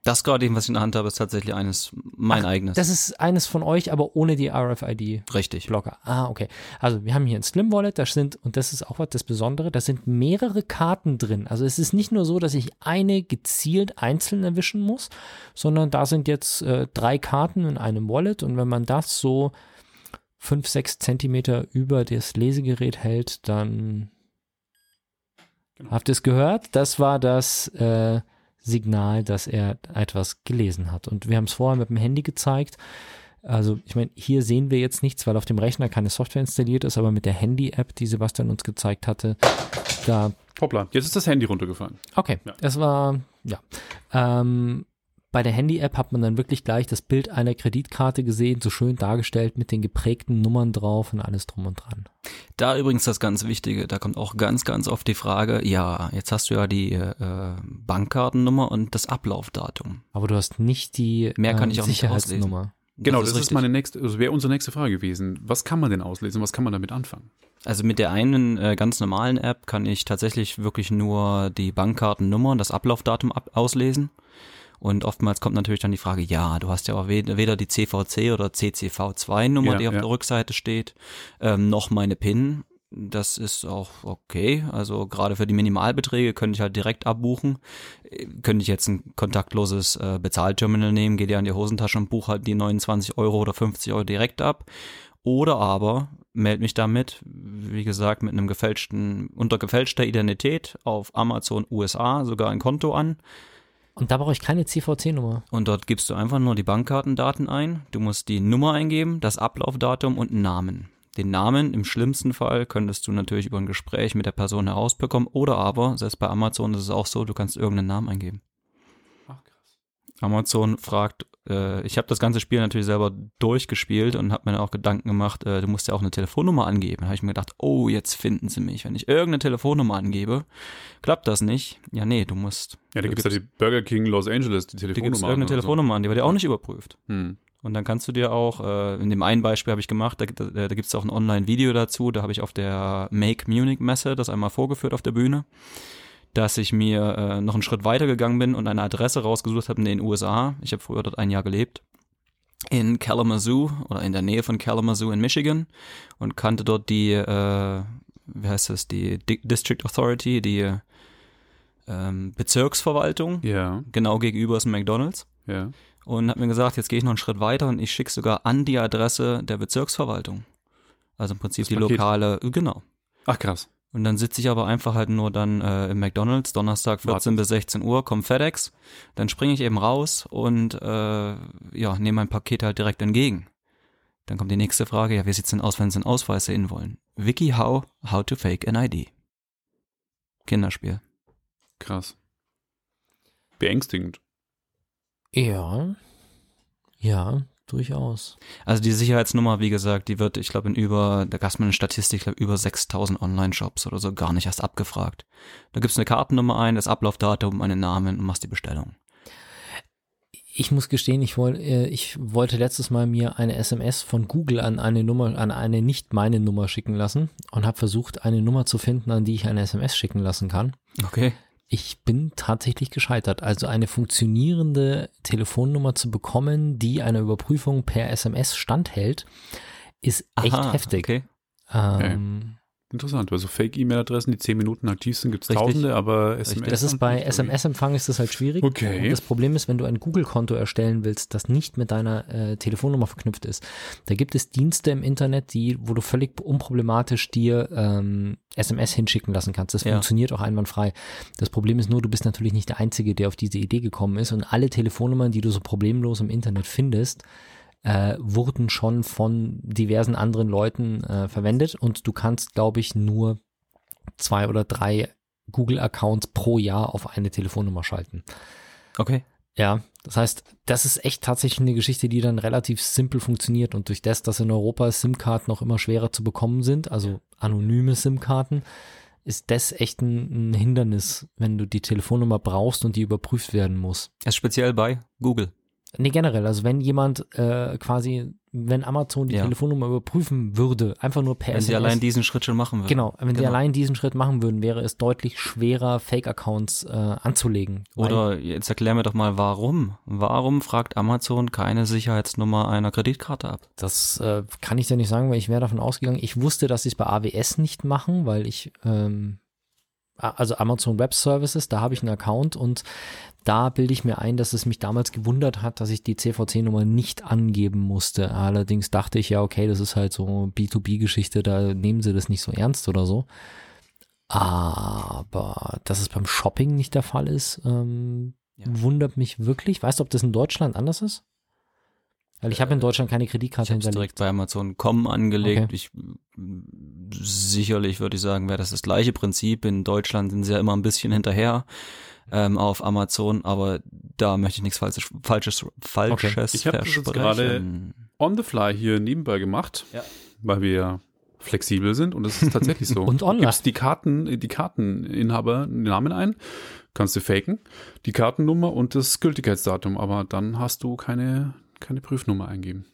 Das gerade eben, was ich in der Hand habe, ist tatsächlich eines mein eigenes. Das ist eines von euch, aber ohne die RFID-Blocker. Richtig. Ah, okay. Also wir haben hier ein Slim Wallet, da sind, und das ist auch was das Besondere, da sind mehrere Karten drin. Also es ist nicht nur so, dass ich eine gezielt einzeln erwischen muss, sondern da sind jetzt äh, drei Karten in einem Wallet und wenn man das so fünf, sechs Zentimeter über das Lesegerät hält, dann Genau. habt ihr es gehört? Das war das äh, Signal, dass er etwas gelesen hat. Und wir haben es vorher mit dem Handy gezeigt. Also ich meine, hier sehen wir jetzt nichts, weil auf dem Rechner keine Software installiert ist, aber mit der Handy-App, die Sebastian uns gezeigt hatte, da Hoppla, jetzt ist das Handy runtergefallen. Okay, Ja. es war, ja. Ähm, bei der Handy-App hat man dann wirklich gleich das Bild einer Kreditkarte gesehen, so schön dargestellt mit den geprägten Nummern drauf und alles drum und dran. Da übrigens das ganz Wichtige, da kommt auch ganz, ganz oft die Frage, ja, jetzt hast du ja die äh, Bankkartennummer und das Ablaufdatum. Aber du hast nicht die Mehr kann ähm, ich auch nicht Sicherheitsnummer. Genau, Das das, ist ist, richtig. meine nächste, also wäre unsere nächste Frage gewesen. Was kann man denn auslesen? Was kann man damit anfangen? Also mit der einen äh, ganz normalen App kann ich tatsächlich wirklich nur die Bankkartennummer und das Ablaufdatum ab auslesen. Und oftmals kommt natürlich dann die Frage, ja, du hast ja auch weder, die CVC oder CCV2-Nummer, Ja, die auf ja. der Rückseite steht, ähm, noch meine PIN. Das ist auch okay. Also gerade für die Minimalbeträge könnte ich halt direkt abbuchen. Äh, Könnte ich jetzt ein kontaktloses äh, Bezahlterminal nehmen, geht ja in die Hosentasche und buche halt die 29 Euro oder 50 Euro direkt ab. Oder aber melde mich damit, wie gesagt, mit einem gefälschten, unter gefälschter Identität auf Amazon USA sogar ein Konto an. Und da brauche ich keine CVC-Nummer. Und dort gibst du einfach nur die Bankkartendaten ein. Du musst die Nummer eingeben, das Ablaufdatum und einen Namen. Den Namen im schlimmsten Fall könntest du natürlich über ein Gespräch mit der Person herausbekommen. Oder aber, selbst bei Amazon ist es auch so, du kannst irgendeinen Namen eingeben. Ach, krass. Amazon fragt, äh, ich habe das ganze Spiel natürlich selber durchgespielt und habe mir dann auch Gedanken gemacht, äh, du musst ja auch eine Telefonnummer angeben. Da habe ich mir gedacht, oh, jetzt finden sie mich. Wenn ich irgendeine Telefonnummer angebe, klappt das nicht. Ja, nee, du musst. Ja, da gibt es ja die Burger King Los Angeles, die Telefonnummer. irgendeine an oder Telefonnummer an, die wird ja auch nicht überprüft. So. Hm. Und dann kannst du dir auch, äh, in dem einen Beispiel habe ich gemacht, da, da, da gibt es auch ein Online-Video dazu, da habe ich auf der Make Munich Messe das einmal vorgeführt auf der Bühne, dass ich mir äh, noch einen Schritt weiter gegangen bin und eine Adresse rausgesucht habe in den USA. Ich habe früher dort ein Jahr gelebt. In Kalamazoo oder in der Nähe von Kalamazoo in Michigan und kannte dort die, äh, wie heißt das, die Di District Authority, die ähm, Bezirksverwaltung. Ja, Genau gegenüber ist ein McDonalds ja. und hat mir gesagt, jetzt gehe ich noch einen Schritt weiter und ich schicke sogar an die Adresse der Bezirksverwaltung. Also im Prinzip Das die Paket. lokale, genau. Ach, krass. Und dann sitze ich aber einfach halt nur dann äh, im McDonalds, Donnerstag 14 Warten. bis 16 Uhr, kommt FedEx, dann springe ich eben raus und äh, ja, nehme mein Paket halt direkt entgegen. Dann kommt die nächste Frage, ja, wie sieht's denn aus, wenn Sie einen Ausweis sehen wollen? Wiki how, how to fake an ID. Kinderspiel. Krass. Beängstigend. Ja. Ja, durchaus. Also die Sicherheitsnummer, wie gesagt, die wird, ich glaube, in über, da gab es mal eine Statistik, ich glaube, über 6000 Online-Shops oder so gar nicht erst abgefragt. Da gibst du eine Kartennummer ein, das Ablaufdatum, einen Namen und machst die Bestellung. Ich muss gestehen, ich, woll, äh, ich wollte letztes Mal mir eine SMS von Google an eine Nummer, an eine nicht meine Nummer schicken lassen und habe versucht, eine Nummer zu finden, an die ich eine SMS schicken lassen kann. Okay. Ich bin tatsächlich gescheitert. Also eine funktionierende Telefonnummer zu bekommen, die einer Überprüfung per SMS standhält, ist echt Aha, heftig. Okay. Ähm, Interessant, weil so Fake-E-Mail-Adressen, die 10 Minuten aktiv sind, gibt es tausende, aber SMS. Das ist bei SMS-Empfang ist das halt schwierig. Okay. Und das Problem ist, wenn du ein Google-Konto erstellen willst, das nicht mit deiner äh, Telefonnummer verknüpft ist, da gibt es Dienste im Internet, die, wo du völlig unproblematisch dir ähm, SMS hinschicken lassen kannst. Das Ja. funktioniert auch einwandfrei. Das Problem ist nur, du bist natürlich nicht der Einzige, der auf diese Idee gekommen ist und alle Telefonnummern, die du so problemlos im Internet findest, äh, wurden schon von diversen anderen Leuten äh, verwendet und du kannst, glaube ich, nur zwei oder drei Google-Accounts pro Jahr auf eine Telefonnummer schalten. Okay. Ja, das heißt, das ist echt tatsächlich eine Geschichte, die dann relativ simpel funktioniert und durch das, dass in Europa SIM-Karten noch immer schwerer zu bekommen sind, also anonyme SIM-Karten, ist das echt ein, ein Hindernis, wenn du die Telefonnummer brauchst und die überprüft werden muss. Das ist speziell bei Google. Nee, generell, also wenn jemand äh, quasi, wenn Amazon die Ja. Telefonnummer überprüfen würde, einfach nur per Wenn sie SMS. allein diesen Schritt schon machen würden. Genau, wenn sie Genau. allein diesen Schritt machen würden, wäre es deutlich schwerer, Fake-Accounts äh, anzulegen. Oder jetzt erklär mir doch mal, warum? Warum fragt Amazon keine Sicherheitsnummer einer Kreditkarte ab? Das äh, kann ich dir nicht sagen, weil ich wäre davon ausgegangen. Ich wusste, dass sie es bei AWS nicht machen, weil ich, ähm, also Amazon Web Services, da habe ich einen Account und da bilde ich mir ein, dass es mich damals gewundert hat, dass ich die CVC-Nummer nicht angeben musste. Allerdings dachte ich ja, okay, das ist halt so B2B-Geschichte, da nehmen sie das nicht so ernst oder so. Aber dass es beim Shopping nicht der Fall ist, ähm, Ja. wundert mich wirklich. Weißt du, ob das in Deutschland anders ist? Weil ich habe in Deutschland keine Kreditkarte Ich habe hinterlegt. direkt bei Amazon.com angelegt. Okay. Ich, sicherlich würde ich sagen, wäre das das gleiche Prinzip. In Deutschland sind sie ja immer ein bisschen hinterher ähm, auf Amazon, aber da möchte ich nichts Falsches, Falsches, Falsches Ich hab das jetzt gerade-. On the fly hier nebenbei gemacht, Ja. weil wir flexibel sind und es ist tatsächlich so. Und online. Du gibst die Karten, die Karteninhaber den Namen ein, kannst du faken, die Kartennummer und das Gültigkeitsdatum, aber dann hast du keine, keine Prüfnummer eingeben.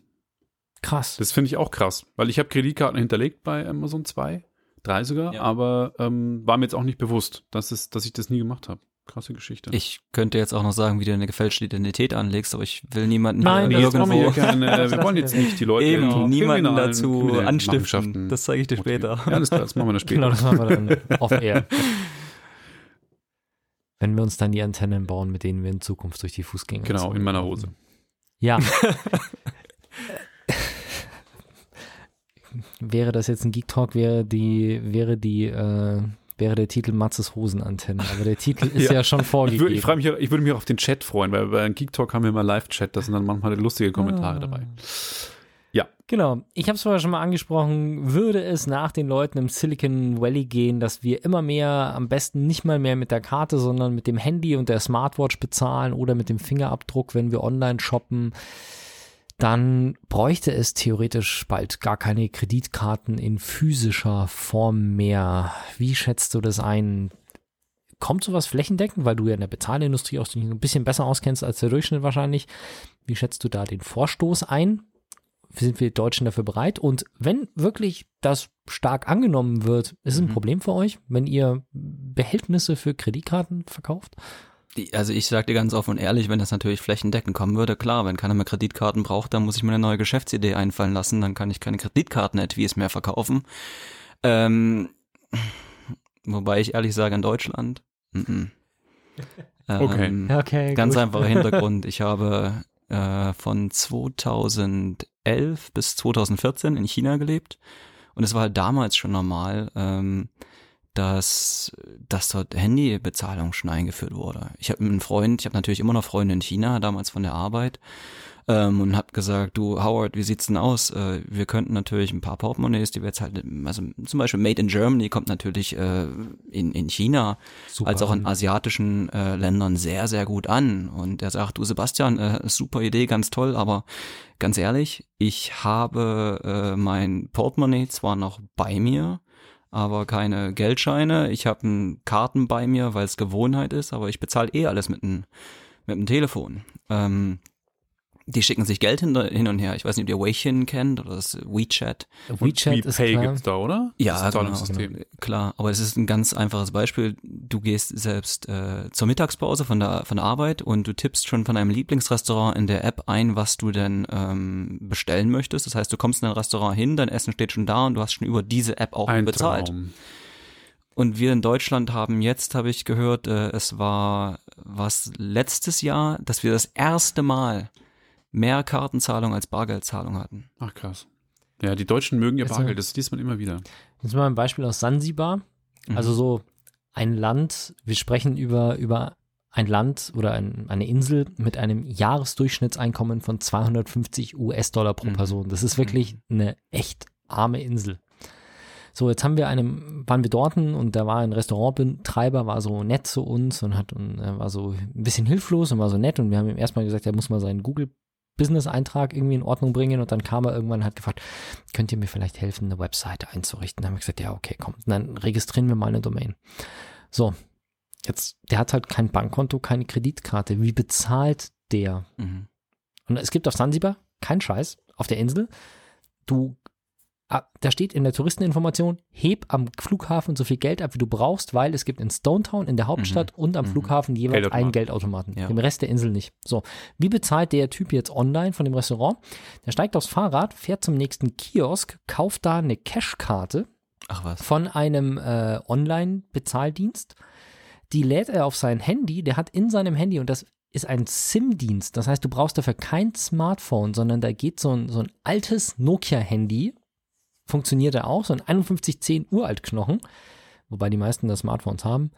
Krass. Das finde ich auch krass, weil ich habe Kreditkarten hinterlegt bei Amazon 2, 3 sogar, Ja. aber ähm, war mir jetzt auch nicht bewusst, dass, es, dass ich das nie gemacht habe. Krasse Geschichte. Ich könnte jetzt auch noch sagen, wie du eine gefälschte Identität anlegst, aber ich will niemanden Nein, wir, hier irgendwo keine, Das wir wollen jetzt nicht die Leute eben niemanden dazu anstiften. Das zeige ich dir später. Ja, alles klar, das machen wir dann später. Genau, das machen wir dann off air. Wenn wir uns dann die Antennen bauen, mit denen wir in Zukunft durch die Fußgänger Genau, in meiner Hose. Ja. wäre das jetzt ein Geek Talk, wäre die, wäre die, äh, wäre der Titel Matzes Hosenantenne. Aber der Titel ist ja, Ja. schon Ich, vorgegeben. ich, freu mich, ich würde mich auch auf den Chat freuen, weil bei Geek Talk haben wir immer Live-Chat, da sind dann manchmal lustige Kommentare Ah. dabei. Genau, ich habe es vorher schon mal angesprochen, würde es nach den Leuten im Silicon Valley gehen, dass wir immer mehr, am besten nicht mal mehr mit der Karte, sondern mit dem Handy und der Smartwatch bezahlen oder mit dem Fingerabdruck, wenn wir online shoppen, dann bräuchte es theoretisch bald gar keine Kreditkarten in physischer Form mehr. Wie schätzt du das ein? Kommt sowas flächendeckend, weil du ja in der Bezahlindustrie auch ein bisschen besser auskennst als der Durchschnitt wahrscheinlich? Wie schätzt du da den Vorstoß ein? Sind wir Deutschen dafür bereit? Und wenn wirklich das stark angenommen wird, ist es ein Mhm. Problem für euch, wenn ihr Behältnisse für Kreditkarten verkauft? Die- Also ich sage dir ganz offen und ehrlich, wenn das natürlich flächendeckend kommen würde, klar, wenn keiner mehr Kreditkarten braucht, dann muss ich mir eine neue Geschäftsidee einfallen lassen, dann kann ich keine Kreditkarten-Etwies mehr verkaufen. Ähm, wobei ich ehrlich sage, in Deutschland, mm -mm. Okay. Ähm, Okay, Ganz gut. einfacher Hintergrund. Ich habe äh, von 2011 bis 2014 in China gelebt und es war halt damals schon normal, ähm, dass, dass dort Handybezahlung schon eingeführt wurde. Ich habe einen Freund, ich habe natürlich immer noch Freunde in China, damals von der Arbeit, ähm, und habe gesagt, du Howard, wie sieht's denn aus? Äh, wir könnten natürlich ein paar Portemonnaies, die wir jetzt halt, also zum Beispiel Made in Germany kommt natürlich äh, in, in China Super. als auch in asiatischen äh, Ländern sehr, sehr gut an. Und er sagt, du Sebastian, äh, super Idee, ganz toll, aber ganz ehrlich, ich habe äh, mein Portemonnaie zwar noch bei mir, aber keine Geldscheine. Ich habe Karten bei mir, weil es Gewohnheit ist, aber ich bezahle eh alles mit dem mit dem Telefon. Ähm, die schicken sich Geld hin, hin und her. Ich weiß nicht, ob ihr Weixin kennt oder das WeChat. WeChat ist WePay gibt's da, oder? Ja, das genau, Zahlungssystem. Klar, aber es ist ein ganz einfaches Beispiel. Du gehst selbst äh, zur Mittagspause von der, von der Arbeit und du tippst schon von einem Lieblingsrestaurant in der App ein, was du denn ähm, bestellen möchtest. Das heißt, du kommst in ein Restaurant hin, dein Essen steht schon da und du hast schon über diese App auch Ein bezahlt. Traum. Und wir in Deutschland haben jetzt, habe ich gehört, äh, es war was letztes Jahr, dass wir das erste Mal mehr Kartenzahlung als Bargeldzahlung hatten. Ach krass. Ja, die Deutschen mögen ihr Bargeld, das liest man immer wieder. Jetzt mal ein Beispiel aus Sansibar. Mhm. Also so ein Land, wir sprechen über, über ein Land oder ein, eine Insel mit einem Jahresdurchschnittseinkommen von 250 US-Dollar pro Mhm. Person. Das ist wirklich eine echt arme Insel. So, jetzt haben wir einem, waren wir dort und da war ein Restaurantbetreiber, war so nett zu uns und hat und er war so ein bisschen hilflos und war so nett und wir haben ihm erstmal gesagt, er muss mal seinen Google Business-Eintrag irgendwie in Ordnung bringen und dann kam er irgendwann und hat gefragt, könnt ihr mir vielleicht helfen, eine Webseite einzurichten? Dann haben wir gesagt, ja, okay, komm, dann registrieren wir mal eine Domain. So, jetzt, der hat halt kein Bankkonto, keine Kreditkarte. Wie bezahlt der? Mhm. Und es gibt auf Sansibar, kein Scheiß, auf der Insel, du da steht in der Touristeninformation, heb am Flughafen so viel Geld ab, wie du brauchst, weil es gibt in Stonetown, in der Hauptstadt Mhm. und am Mhm. Flughafen jeweils Geldautomaten. einen Geldautomaten. Ja. Im Rest der Insel nicht. So, wie bezahlt der Typ jetzt online von dem Restaurant? Der steigt aufs Fahrrad, fährt zum nächsten Kiosk, kauft da eine Cashkarte von einem äh, Online-Bezahldienst. Die lädt er auf sein Handy, der hat in seinem Handy, und das ist ein SIM-Dienst, das heißt, du brauchst dafür kein Smartphone, sondern da geht so ein, so ein altes Nokia-Handy, funktioniert er auch, so ein 5110 Uralt-Knochen, wobei die meisten da Smartphones haben.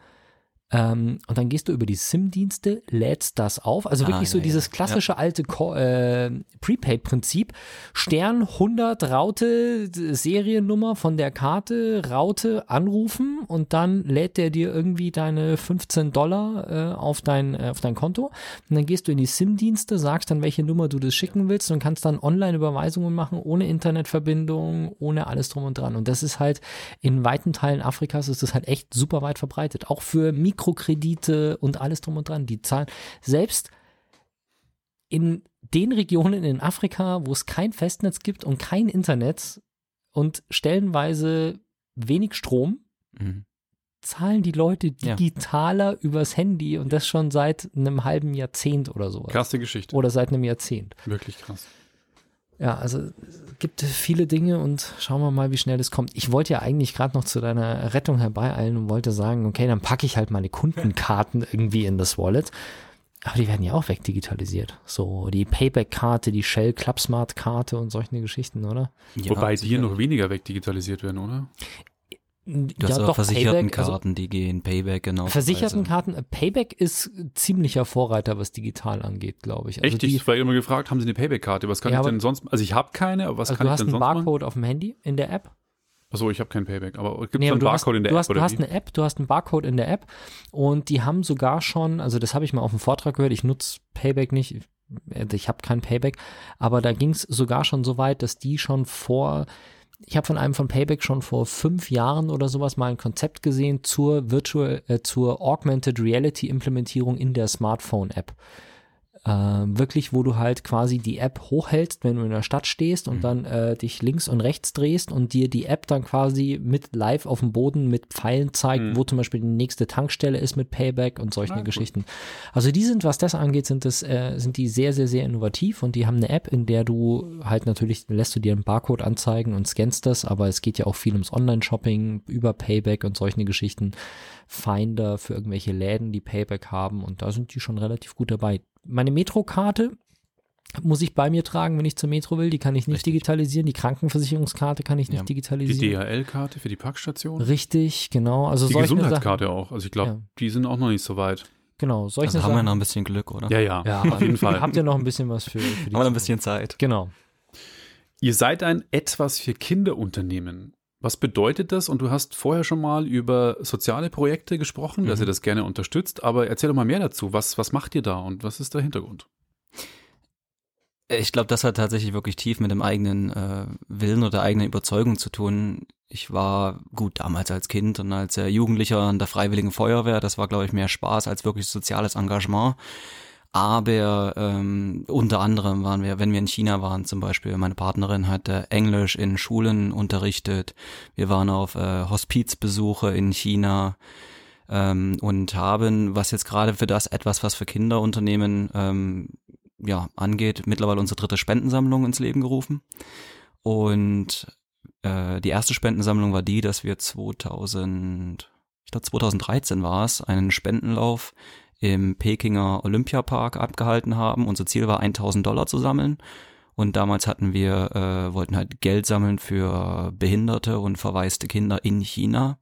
Ähm, und dann gehst du über die SIM-Dienste, lädst das auf. Also Ah, wirklich so ja, dieses ja. klassische alte Co- äh, Prepaid-Prinzip. Stern 100 Raute, d- Seriennummer von der Karte, Raute anrufen und dann lädt der dir irgendwie deine 15 Dollar äh, auf, dein, äh, auf dein Konto. Und dann gehst du in die SIM-Dienste, sagst dann, welche Nummer du das schicken willst und kannst dann Online-Überweisungen machen, ohne Internetverbindung, ohne alles drum und dran. Und das ist halt in weiten Teilen Afrikas ist das halt echt super weit verbreitet. Auch für Mikrokredite und alles drum und dran. Die zahlen selbst in den Regionen in Afrika, wo es kein Festnetz gibt und kein Internet und stellenweise wenig Strom, Mhm. zahlen die Leute Ja. digitaler übers Handy und das schon seit einem halben Jahrzehnt oder sowas. Krasse Geschichte. Oder seit einem Jahrzehnt. Wirklich krass. Ja, also es gibt viele Dinge und schauen wir mal, wie schnell es kommt. Ich wollte ja eigentlich gerade noch zu deiner Rettung herbeieilen und wollte sagen, okay, dann packe ich halt meine Kundenkarten irgendwie in das Wallet. Aber die werden ja auch wegdigitalisiert. So die Payback-Karte, die Shell Clubsmart-Karte und solche Geschichten, oder? Ja, Wobei die sicher. noch weniger wegdigitalisiert werden, oder? Du hast auch Versichertenkarten, die gehen, Payback genau. Versichertenkarten, äh, Payback ist ziemlicher Vorreiter, was digital angeht, glaube ich. Also Echt? die, ich war immer gefragt, haben sie eine Payback-Karte? Was kann Ja, ich aber- denn sonst? Also ich habe keine, aber was also kann du ich hast denn einen sonst machen? Barcode auf dem Handy in der App. Achso, ich habe kein Payback, aber gibt es Nee, einen du Barcode hast, in der du App hast, oder du hast wie? eine App, du hast einen Barcode in der App und die haben sogar schon, also das habe ich mal auf dem Vortrag gehört, ich nutze Payback nicht, ich habe kein Payback, aber da ging es sogar schon so weit, dass die schon vor, ich habe von einem von Payback schon vor fünf Jahren oder sowas mal ein Konzept gesehen zur Virtual, äh, zur Augmented Reality Implementierung in der Smartphone-App. Ähm, wirklich, wo du halt quasi die App hochhältst, wenn du in der Stadt stehst und Mhm. dann äh, dich links und rechts drehst und dir die App dann quasi mit live auf dem Boden mit Pfeilen zeigt, Mhm. wo zum Beispiel die nächste Tankstelle ist mit Payback und solche Ah. Geschichten. Also die sind, was das angeht, sind das, äh, sind die sehr, sehr, sehr innovativ und die haben eine App, in der du halt natürlich lässt du dir einen Barcode anzeigen und scannst das, aber es geht ja auch viel ums Online-Shopping über Payback und solche Geschichten. Finder für irgendwelche Läden, die Payback haben und da sind die schon relativ gut dabei. Meine Metro-Karte muss ich bei mir tragen, wenn ich zur Metro will. Die kann ich nicht Richtig. digitalisieren. Die Krankenversicherungskarte kann ich nicht Ja. Die digitalisieren. DHL-Karte für die Packstation? Richtig, genau. Also Die Sachen, Gesundheitskarte auch. Also ich glaube, Ja. die sind auch noch nicht so weit. genau, solche Also haben wir Sachen. noch ein bisschen Glück, oder? Ja, ja, ja, auf jeden Fall. Habt ihr noch ein bisschen was für, für die Haben wir noch ein bisschen Zeit. Genau. Ihr seid ein etwas für Kinderunternehmen. Was bedeutet das? Und du hast vorher schon mal über soziale Projekte gesprochen, dass Mhm. ihr das gerne unterstützt. Aber erzähl doch mal mehr dazu. Was, was macht ihr da und was ist der Hintergrund? Ich glaube, das hat tatsächlich wirklich tief mit dem eigenen äh, Willen oder eigenen Überzeugung zu tun. Ich war gut damals als Kind und als äh, Jugendlicher an der Freiwilligen Feuerwehr. Das war, glaube ich, mehr Spaß als wirklich soziales Engagement. Aber ähm, unter anderem waren wir, wenn wir in China waren zum Beispiel, meine Partnerin hat Englisch in Schulen unterrichtet. Wir waren auf äh, Hospizbesuche in China ähm, und haben, was jetzt gerade für das etwas, was für Kinderunternehmen ähm, ja, angeht, mittlerweile unsere dritte Spendensammlung ins Leben gerufen. Und äh, die erste Spendensammlung war die, dass wir 2000, ich glaube 2013 war es, einen Spendenlauf im Pekinger Olympiapark abgehalten haben. Unser Ziel war 1000 Dollar zu sammeln. Und damals hatten wir, äh, wollten halt Geld sammeln für behinderte und verwaiste Kinder in China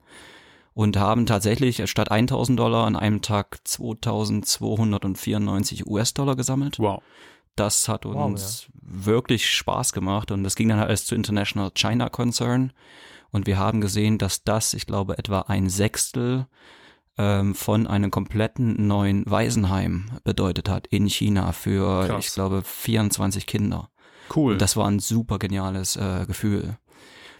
und haben tatsächlich statt 1000 Dollar an einem Tag 2294 US-Dollar gesammelt. Wow. Das hat Wow, uns wirklich Spaß gemacht und das ging dann halt alles zu International China Concern und wir haben gesehen, dass das, ich glaube, etwa ein Sechstel ähm, von einem kompletten neuen Waisenheim bedeutet hat in China für, Krass. ich glaube, 24 Kinder. Cool. Und das war ein super geniales äh, Gefühl.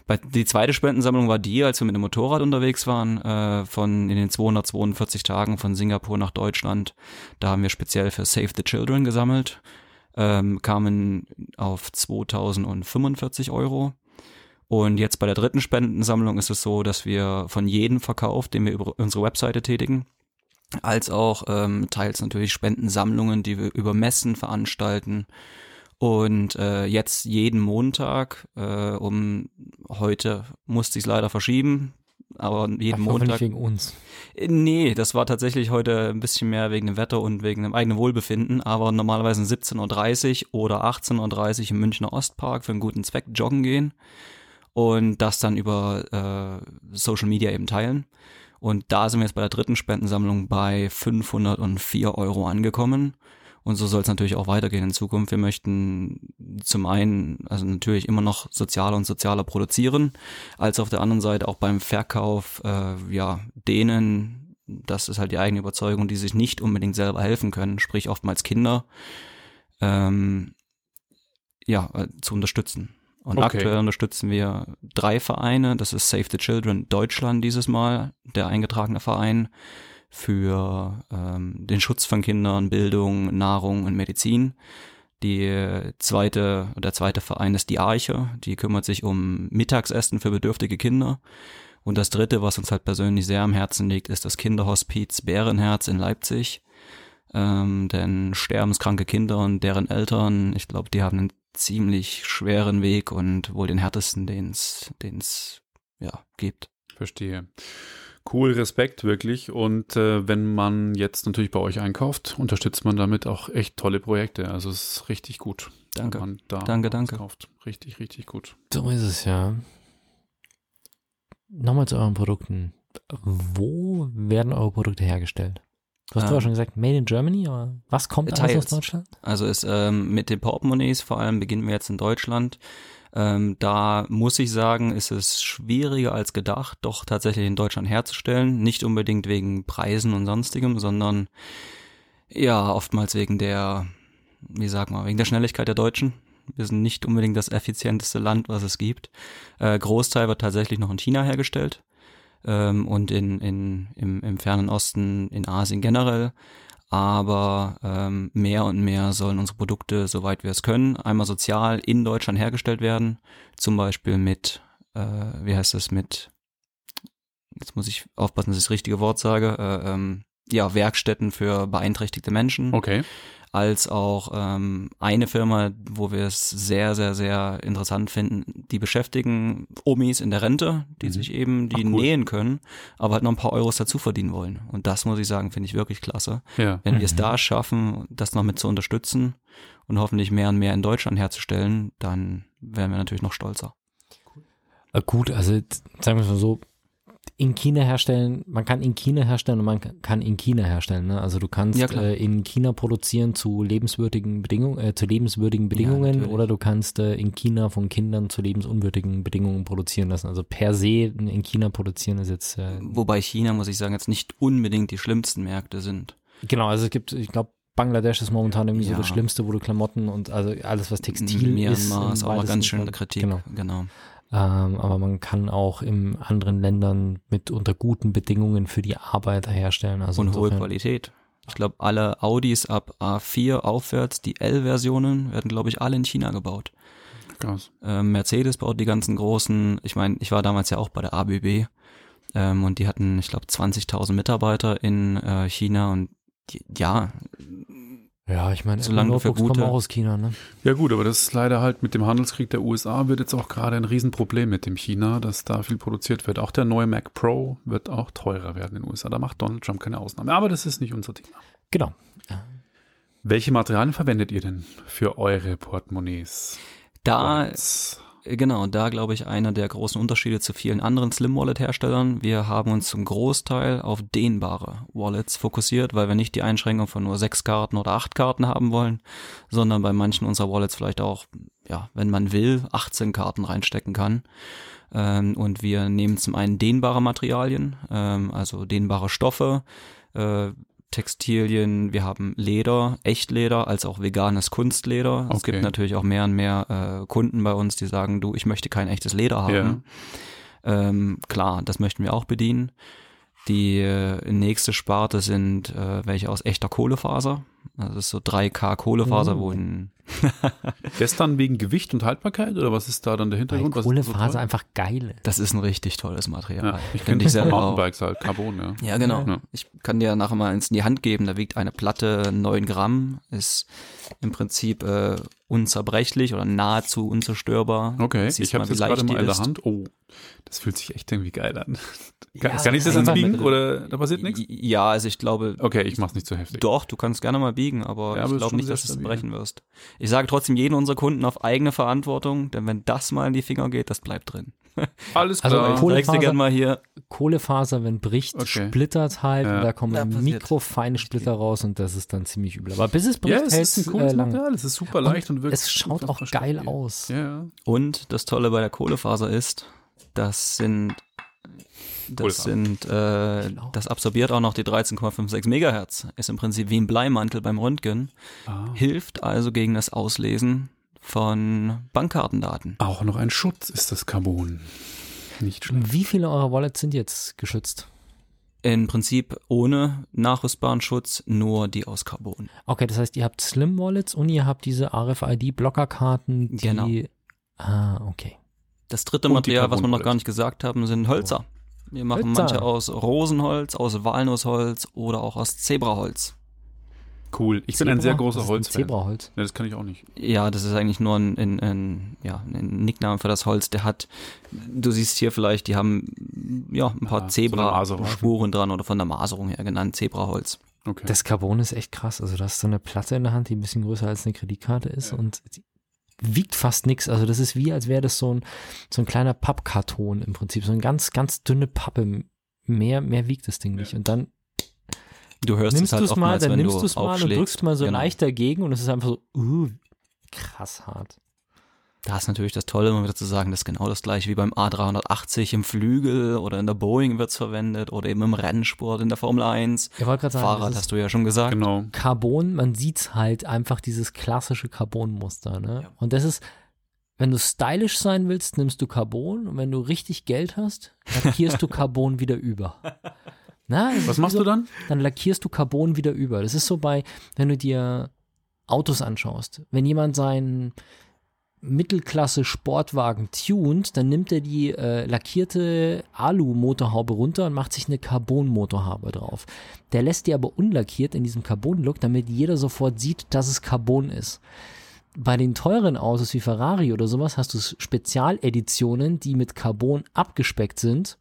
Bei, die zweite Spendensammlung war die, als wir mit dem Motorrad unterwegs waren, äh, von in den 242 Tagen von Singapur nach Deutschland. Da haben wir speziell für Save the Children gesammelt. ähm, kamen auf 2045 Euro. Und jetzt bei der dritten Spendensammlung ist es so, dass wir von jedem Verkauf, den wir über unsere Webseite tätigen, als auch ähm, teils natürlich Spendensammlungen, die wir über Messen veranstalten. Und äh, jetzt jeden Montag, äh, um heute musste ich es leider verschieben, aber jeden hoffe Montag. nicht wegen uns. Äh, Nee, das war tatsächlich heute ein bisschen mehr wegen dem Wetter und wegen dem eigenen Wohlbefinden, aber normalerweise 17.30 Uhr oder 18.30 Uhr im Münchner Ostpark für einen guten Zweck joggen gehen und das dann über äh, Social Media eben teilen. Und da sind wir jetzt bei der dritten Spendensammlung bei 504 Euro angekommen. Und so soll es natürlich auch weitergehen in Zukunft. Wir möchten zum einen, also natürlich immer noch sozialer und sozialer produzieren, als auf der anderen Seite auch beim Verkauf, äh, ja, denen, das ist halt die eigene Überzeugung, die sich nicht unbedingt selber helfen können, sprich oftmals Kinder, ähm, ja, äh, zu unterstützen. Und Okay. aktuell unterstützen wir drei Vereine. Das ist Save the Children Deutschland dieses Mal, der eingetragene Verein für ähm, den Schutz von Kindern, Bildung, Nahrung und Medizin. Die zweite, der zweite Verein ist die Arche, die kümmert sich um Mittagsessen für bedürftige Kinder. Und das dritte, was uns halt persönlich sehr am Herzen liegt, ist das Kinderhospiz Bärenherz in Leipzig. Ähm, denn sterbenskranke Kinder und deren Eltern, ich glaube, die haben einen ziemlich schweren Weg und wohl den härtesten, den es ja, gibt. Verstehe. Cool, Respekt wirklich. Und äh, wenn man jetzt natürlich bei euch einkauft, unterstützt man damit auch echt tolle Projekte. Also es ist richtig gut. Danke. Wenn man da Danke, danke. Kauft. Richtig, richtig gut. So ist es ja. Nochmal zu euren Produkten. Wo werden eure Produkte hergestellt? Du hast Ähm, vorher schon gesagt, Made in Germany, aber was kommt alles aus teils. Deutschland? Also ist ähm, mit den Portemonnaies vor allem beginnen wir jetzt in Deutschland. Ähm, da muss ich sagen, ist es schwieriger als gedacht, doch tatsächlich in Deutschland herzustellen. Nicht unbedingt wegen Preisen und sonstigem, sondern ja, oftmals wegen der, wie sag mal, wegen der Schnelligkeit der Deutschen. Wir sind nicht unbedingt das effizienteste Land, was es gibt. Äh, Großteil wird tatsächlich noch in China hergestellt ähm, und in, in, im, im fernen Osten, in Asien generell. Aber ähm, mehr und mehr sollen unsere Produkte, soweit wir es können, einmal sozial in Deutschland hergestellt werden, zum Beispiel mit, äh, wie heißt das, mit, jetzt muss ich aufpassen, dass ich das richtige Wort sage, äh, ähm, ja, Werkstätten für beeinträchtigte Menschen, Okay. Als auch ähm, eine Firma, wo wir es sehr, sehr, sehr interessant finden, die beschäftigen Omis in der Rente, die Mhm. sich eben, die Ach, cool. nähen können, aber halt noch ein paar Euros dazu verdienen wollen. Und das muss ich sagen, finde ich wirklich klasse. Ja. Wenn wir es Mhm. da schaffen, das noch mit zu unterstützen und hoffentlich mehr und mehr in Deutschland herzustellen, dann wären wir natürlich noch stolzer. Äh, gut, also sagen wir es mal so, in China herstellen, man kann in China herstellen und man kann in China herstellen. Ne? Also du kannst Ja, äh, in China produzieren zu lebenswürdigen Bedingungen, äh, zu lebenswürdigen Bedingungen natürlich. oder du kannst äh, in China von Kindern zu lebensunwürdigen Bedingungen produzieren lassen. Also per se in China produzieren ist jetzt äh, Wobei China, muss ich sagen, jetzt nicht unbedingt die schlimmsten Märkte sind. genau. Also es gibt, ich glaube, Bangladesch ist momentan irgendwie so Ja. das Schlimmste, wo du Klamotten und also alles was Textil ist. Myanmar ist auch mal ganz schön in der Kritik. Genau. genau. Ähm, aber man kann auch in anderen Ländern mit unter guten Bedingungen für die Arbeiter herstellen. Also und hohe Qualität. Ich glaube, alle Audis ab A4 aufwärts, die L-Versionen, werden, glaube ich, alle in China gebaut. Krass. Ähm, Mercedes baut die ganzen großen, ich meine, ich war damals ja auch bei der ABB ähm, und die hatten, ich glaube, 20.000 Mitarbeiter in äh, China und die, ja, Ja, ich meine, Solange Notebooks kommen gute- auch aus China, ne? Ja gut, aber das ist leider halt mit dem Handelskrieg der USA wird jetzt auch gerade ein Riesenproblem mit dem China, dass da viel produziert wird. Auch der neue Mac Pro wird auch teurer werden in den USA. Da macht Donald Trump keine Ausnahme. Aber das ist nicht unser Thema. Genau. Welche Materialien verwendet ihr denn für eure Portemonnaies? da Wallets? Genau, da glaube ich einer der großen Unterschiede zu vielen anderen Slim Wallet Herstellern. Wir haben uns zum Großteil auf dehnbare Wallets fokussiert, weil wir nicht die Einschränkung von nur sechs Karten oder acht Karten haben wollen, sondern bei manchen unserer Wallets vielleicht auch, ja, wenn man will, 18 Karten reinstecken kann. Ähm, und wir nehmen zum einen dehnbare Materialien, ähm, also dehnbare Stoffe, äh, Textilien, wir haben Leder, Echtleder, als auch veganes Kunstleder. Es Okay. gibt natürlich auch mehr und mehr äh, Kunden bei uns, die sagen, du, ich möchte kein echtes Leder haben. Ähm, klar, das möchten wir auch bedienen. Die äh, nächste Sparte sind äh, welche aus echter Kohlefaser. Also das ist so 3K Kohlefaser, Oh. wo ein Dann wegen Gewicht und Haltbarkeit oder was ist da dann der Weil Hintergrund? So Kohlefaser toll? einfach geil ist. Das ist ein richtig tolles Material. Ja, ich kenne ich das von selber. Mountainbikes halt, Carbon, ja. Ja, genau. Ja. Ich kann dir nachher mal eins in die Hand geben. Da wiegt eine Platte 9 Gramm, ist im Prinzip äh, unzerbrechlich oder nahezu unzerstörbar. Okay, Siehst ich habe mal, es wie jetzt gerade leicht mal die in der. Hand. Oh, das fühlt sich echt irgendwie geil an. Kann, Ja, kann ich das ans Biegen mit- oder da passiert nichts? Ja, also ich glaube, Okay, ich mach's nicht zu heftig. Doch, du kannst gerne mal biegen, aber Ja, aber ich glaube nicht, dass du es brechen wirst. Ich sage trotzdem jedem unserer Kunden auf eigene Verantwortung, denn wenn das mal in die Finger geht, das bleibt drin. Alles Also klar. Kohle- Zeigst dir gerne mal hier. Kohlefaser, wenn bricht, Okay. splittert halt Ja. und da kommen Ja, mikrofeine Splitter raus und das ist dann ziemlich übel. Aber bis es bricht, ja, es hält ist ein es cooles äh. Material, es ist super leicht und, wirklich Es schaut auch geil stabil. aus. Ja. Und das Tolle bei der Kohlefaser ist, das sind das Kohlefaser. sind äh, das absorbiert auch noch die 13,56 Megahertz. Ist im Prinzip wie ein Bleimantel beim Röntgen. Ah. Hilft also gegen das Auslesen von Bankkartendaten. Auch noch ein Schutz ist das Carbon. Nicht schlecht. Wie viele eurer Wallets sind jetzt geschützt? Im Prinzip ohne nachrüstbaren Schutz, nur die aus Carbon. Okay, das heißt, ihr habt Slim Wallets und ihr habt diese RFID-Blockerkarten, die. Genau. Ah, okay. Das dritte Und Material, was wir noch gar nicht gesagt haben, sind Hölzer. Wir machen Hölzer. manche aus Rosenholz, aus Walnussholz oder auch aus Zebraholz. Cool. Ich bin ein sehr Zebra? großer ist Holzfan. Zebraholz. Ja, das kann ich auch nicht. Ja, das ist eigentlich nur ein, ein, ein, ja, ein Nickname für das Holz. Der hat, du siehst hier vielleicht, die haben ja ein paar Ah. Zebra-Spuren dran oder von der Maserung her genannt, Zebraholz. Okay. Das Carbon ist echt krass. Also, du hast so eine Platte in der Hand, die ein bisschen größer als eine Kreditkarte ist Ja. und die wiegt fast nichts. Also, das ist wie, als wäre das so ein, so ein kleiner Pappkarton im Prinzip. So eine ganz, ganz dünne Pappe. Mehr, mehr wiegt das Ding nicht. Und dann Du hörst nimmst es du halt es mal, oftmals, dann wenn nimmst du es mal und drückst mal so Genau. leicht dagegen und es ist einfach so, uh, krass hart. Da ist natürlich das Tolle, immer wieder zu sagen, das ist genau das gleiche wie beim A380 im Flügel oder in der Boeing wird's verwendet oder eben im Rennsport in der Formel 1. Ich wollte gerade sagen, Fahrrad das ist hast du ja schon gesagt. genau. Carbon, man sieht's halt einfach dieses klassische Carbon-Muster, ne? Und das ist, wenn du stylisch sein willst, nimmst du Carbon und wenn du richtig Geld hast, lackierst du Carbon wieder über. Na, Was machst so, du dann? Dann lackierst du Carbon wieder über. Das ist so bei, wenn du dir Autos anschaust. Wenn jemand seinen Mittelklasse-Sportwagen tunt, dann nimmt er die äh, lackierte Alu-Motorhaube runter und macht sich eine Carbon-Motorhaube drauf. Der lässt die aber unlackiert in diesem Carbon-Look, damit jeder sofort sieht, dass es Carbon ist. Bei den teuren Autos wie Ferrari oder sowas hast du Spezialeditionen, die mit Carbon abgespeckt sind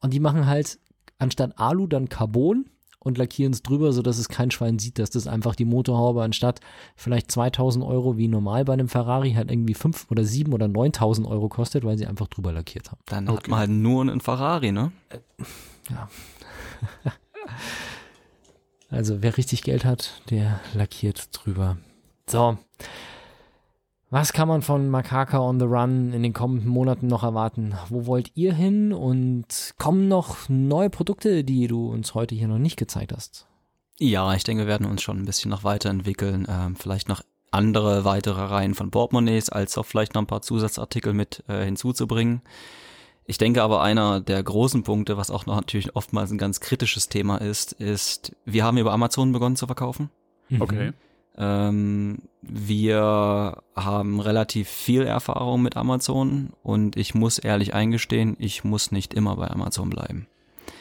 und die machen halt anstatt Alu dann Carbon und lackieren es drüber, sodass es kein Schwein sieht, dass das einfach die Motorhaube anstatt vielleicht 2000 Euro wie normal bei einem Ferrari halt irgendwie 5 oder 7 oder 9000 Euro kostet, weil sie einfach drüber lackiert haben. Dann hat Okay. man halt nur einen Ferrari, ne? Also wer richtig Geld hat, der lackiert drüber. So. Was kann man von Makaka on the Run in den kommenden Monaten noch erwarten? Wo wollt ihr hin? Und kommen noch neue Produkte, die du uns heute hier noch nicht gezeigt hast? Ja, ich denke, wir werden uns schon ein bisschen noch weiterentwickeln. Ähm, vielleicht noch andere weitere Reihen von Portemonnaies, als auch vielleicht noch ein paar Zusatzartikel mit äh, hinzuzubringen. Ich denke aber, einer der großen Punkte, was auch noch natürlich oftmals ein ganz kritisches Thema ist, ist, wir haben über Amazon begonnen zu verkaufen. Okay. Ähm, wir haben relativ viel Erfahrung mit Amazon und ich muss ehrlich eingestehen, ich muss nicht immer bei Amazon bleiben.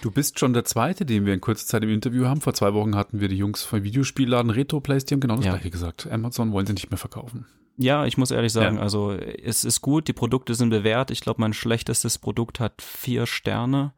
Du bist schon der Zweite, den wir in kurzer Zeit im Interview haben. Vor zwei Wochen hatten wir die Jungs vom Videospielladen Retroplays, die haben genau das Ja. gleiche gesagt. Amazon wollen sie nicht mehr verkaufen. Ja, ich muss ehrlich sagen, Ja. also es ist gut, die Produkte sind bewährt. Ich glaube, mein schlechtestes Produkt hat vier Sterne,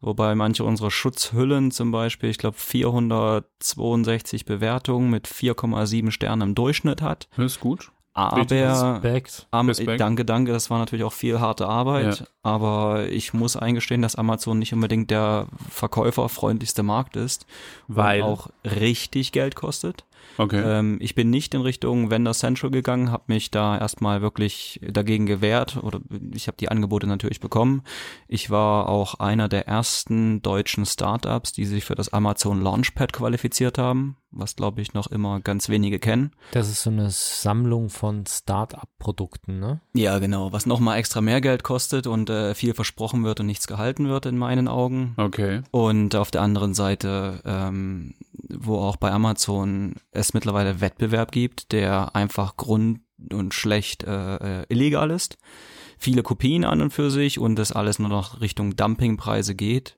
wobei manche unserer Schutzhüllen zum Beispiel, ich glaube, 462 Bewertungen mit 4,7 Sternen im Durchschnitt hat. Das ist gut. Aber Respekt. Am, Respekt. danke, danke, das war natürlich auch viel harte Arbeit, Ja. aber ich muss eingestehen, dass Amazon nicht unbedingt der verkäuferfreundlichste Markt ist, Weil. auch richtig Geld kostet. Okay. Ähm, ich bin nicht in Richtung Vendor Central gegangen, habe mich da erstmal wirklich dagegen gewehrt oder ich habe die Angebote natürlich bekommen. Ich war auch einer der ersten deutschen Startups, die sich für das Amazon Launchpad qualifiziert haben, was glaube ich noch immer ganz wenige kennen. Das ist so eine Sammlung von Start-up-Produkten, ne? Ja, genau, was nochmal extra mehr Geld kostet und äh, viel versprochen wird und nichts gehalten wird in meinen Augen. okay. Und auf der anderen Seite, ähm, wo auch bei Amazon es mittlerweile Wettbewerb gibt, der einfach grund und schlecht äh, äh, illegal ist. Viele Kopien an und für sich und das alles nur noch Richtung Dumpingpreise geht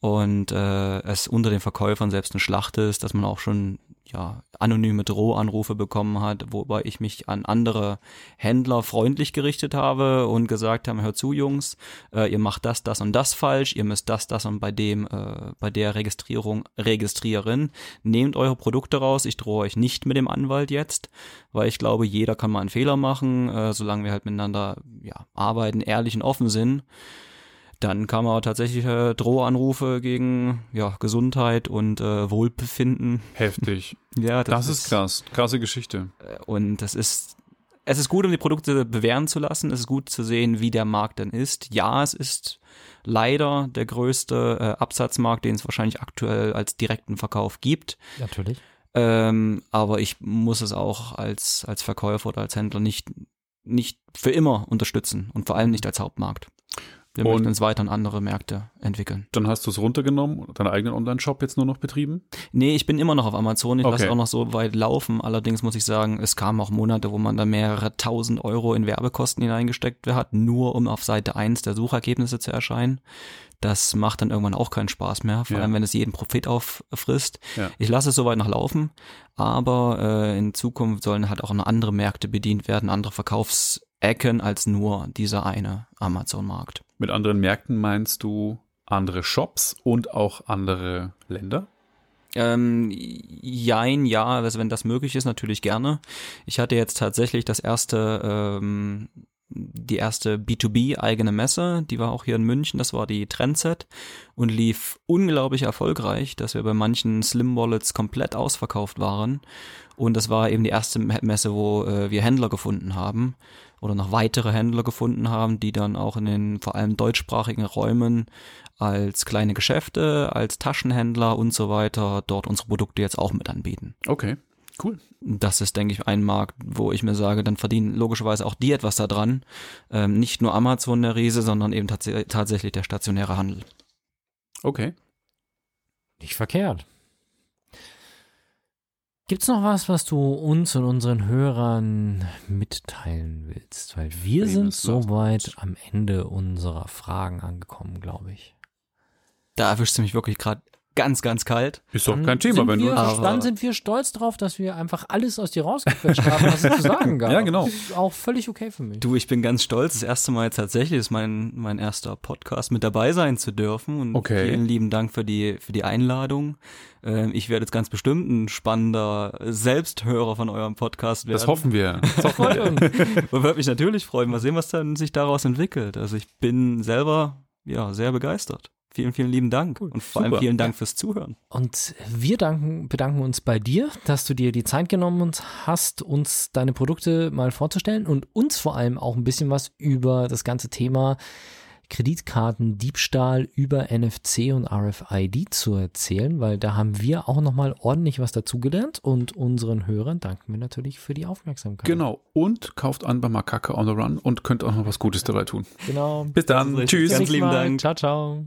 und äh, es unter den Verkäufern selbst eine Schlacht ist, dass man auch schon ja anonyme Drohanrufe bekommen hat, wobei ich mich an andere Händler freundlich gerichtet habe und gesagt habe, hört zu Jungs, äh, ihr macht das, das und das falsch, ihr müsst das, das und bei dem, äh, bei der Registrierung registrieren, nehmt eure Produkte raus, ich drohe euch nicht mit dem Anwalt jetzt, weil ich glaube, jeder kann mal einen Fehler machen, äh, solange wir halt miteinander ja, arbeiten, ehrlich und offen sind dann kam auch tatsächlich äh, Drohanrufe gegen ja, Gesundheit und äh, Wohlbefinden. Heftig. Ja, das, das ist krass. Krasse Geschichte. Äh, und das ist, es ist gut, um die Produkte bewähren zu lassen. Es ist gut zu sehen, wie der Markt denn ist. Ja, es ist leider der größte äh, Absatzmarkt, den es wahrscheinlich aktuell als direkten Verkauf gibt. Natürlich. Ähm, aber ich muss es auch als, als Verkäufer oder als Händler nicht, nicht für immer unterstützen und vor allem nicht als Hauptmarkt. Wir und möchten uns weiter in andere Märkte entwickeln. Dann hast du es runtergenommen und deinen eigenen Online-Shop jetzt nur noch betrieben? Nee, ich bin immer noch auf Amazon. Ich okay. lasse auch noch so weit laufen. Allerdings muss ich sagen, es kamen auch Monate, wo man da mehrere tausend Euro in Werbekosten hineingesteckt hat, nur um auf Seite 1 der Suchergebnisse zu erscheinen. Das macht dann irgendwann auch keinen Spaß mehr, vor ja. allem wenn es jeden Profit auffrisst. Ja. Ich lasse es soweit noch laufen, aber äh, in Zukunft sollen halt auch noch andere Märkte bedient werden, andere Verkaufsecken als nur dieser eine Amazon-Markt. Mit anderen Märkten meinst du andere Shops und auch andere Länder? Ähm, jein, ja, also wenn das möglich ist, natürlich gerne. Ich hatte jetzt tatsächlich das erste, ähm, die erste B2B eigene Messe, die war auch hier in München, das war die Trendset und lief unglaublich erfolgreich, dass wir bei manchen Slim Wallets komplett ausverkauft waren. Und das war eben die erste Messe, wo äh, wir Händler gefunden haben oder noch weitere Händler gefunden haben, die dann auch in den vor allem deutschsprachigen Räumen als kleine Geschäfte, als Taschenhändler und so weiter dort unsere Produkte jetzt auch mit anbieten. Okay. Cool. Das ist, denke ich, ein Markt, wo ich mir sage, dann verdienen logischerweise auch die etwas daran. Ähm, nicht nur Amazon der Riese, sondern eben tats tatsächlich der stationäre Handel. Okay. Nicht verkehrt. Gibt es noch was, was du uns und unseren Hörern mitteilen willst? Weil wir sind soweit am Ende unserer Fragen angekommen, glaube ich. Da erwischst du mich wirklich gerade ganz, ganz kalt. Ist doch kein Thema, wenn wir, du. Dann sind wir stolz drauf, dass wir einfach alles aus dir rausgequetscht haben, was es zu sagen gab. Ja, genau. Auch völlig okay für mich. Du, ich bin ganz stolz. Das erste Mal jetzt tatsächlich ist mein, mein erster Podcast mit dabei sein zu dürfen. Und okay. vielen lieben Dank für die, für die Einladung. Ähm, ich werde jetzt ganz bestimmt ein spannender Selbsthörer von eurem Podcast werden. Das hoffen wir. Das hoffen wir. Und würde mich natürlich freuen. Mal sehen, was dann sich daraus entwickelt. Also ich bin selber, ja, sehr begeistert. Vielen, vielen lieben Dank und vor Super. allem vielen Dank fürs Zuhören. Und wir danken, bedanken uns bei dir, dass du dir die Zeit genommen hast, uns deine Produkte mal vorzustellen und uns vor allem auch ein bisschen was über das ganze Thema Kreditkartendiebstahl über NFC und RFID zu erzählen, weil da haben wir auch nochmal ordentlich was dazugelernt und unseren Hörern danken wir natürlich für die Aufmerksamkeit. Genau. Und kauft an bei Makaka on the Run und könnt auch noch was Gutes dabei tun. Genau. Bis dann. Tschüss. Ganz lieben Dank. Ciao, ciao.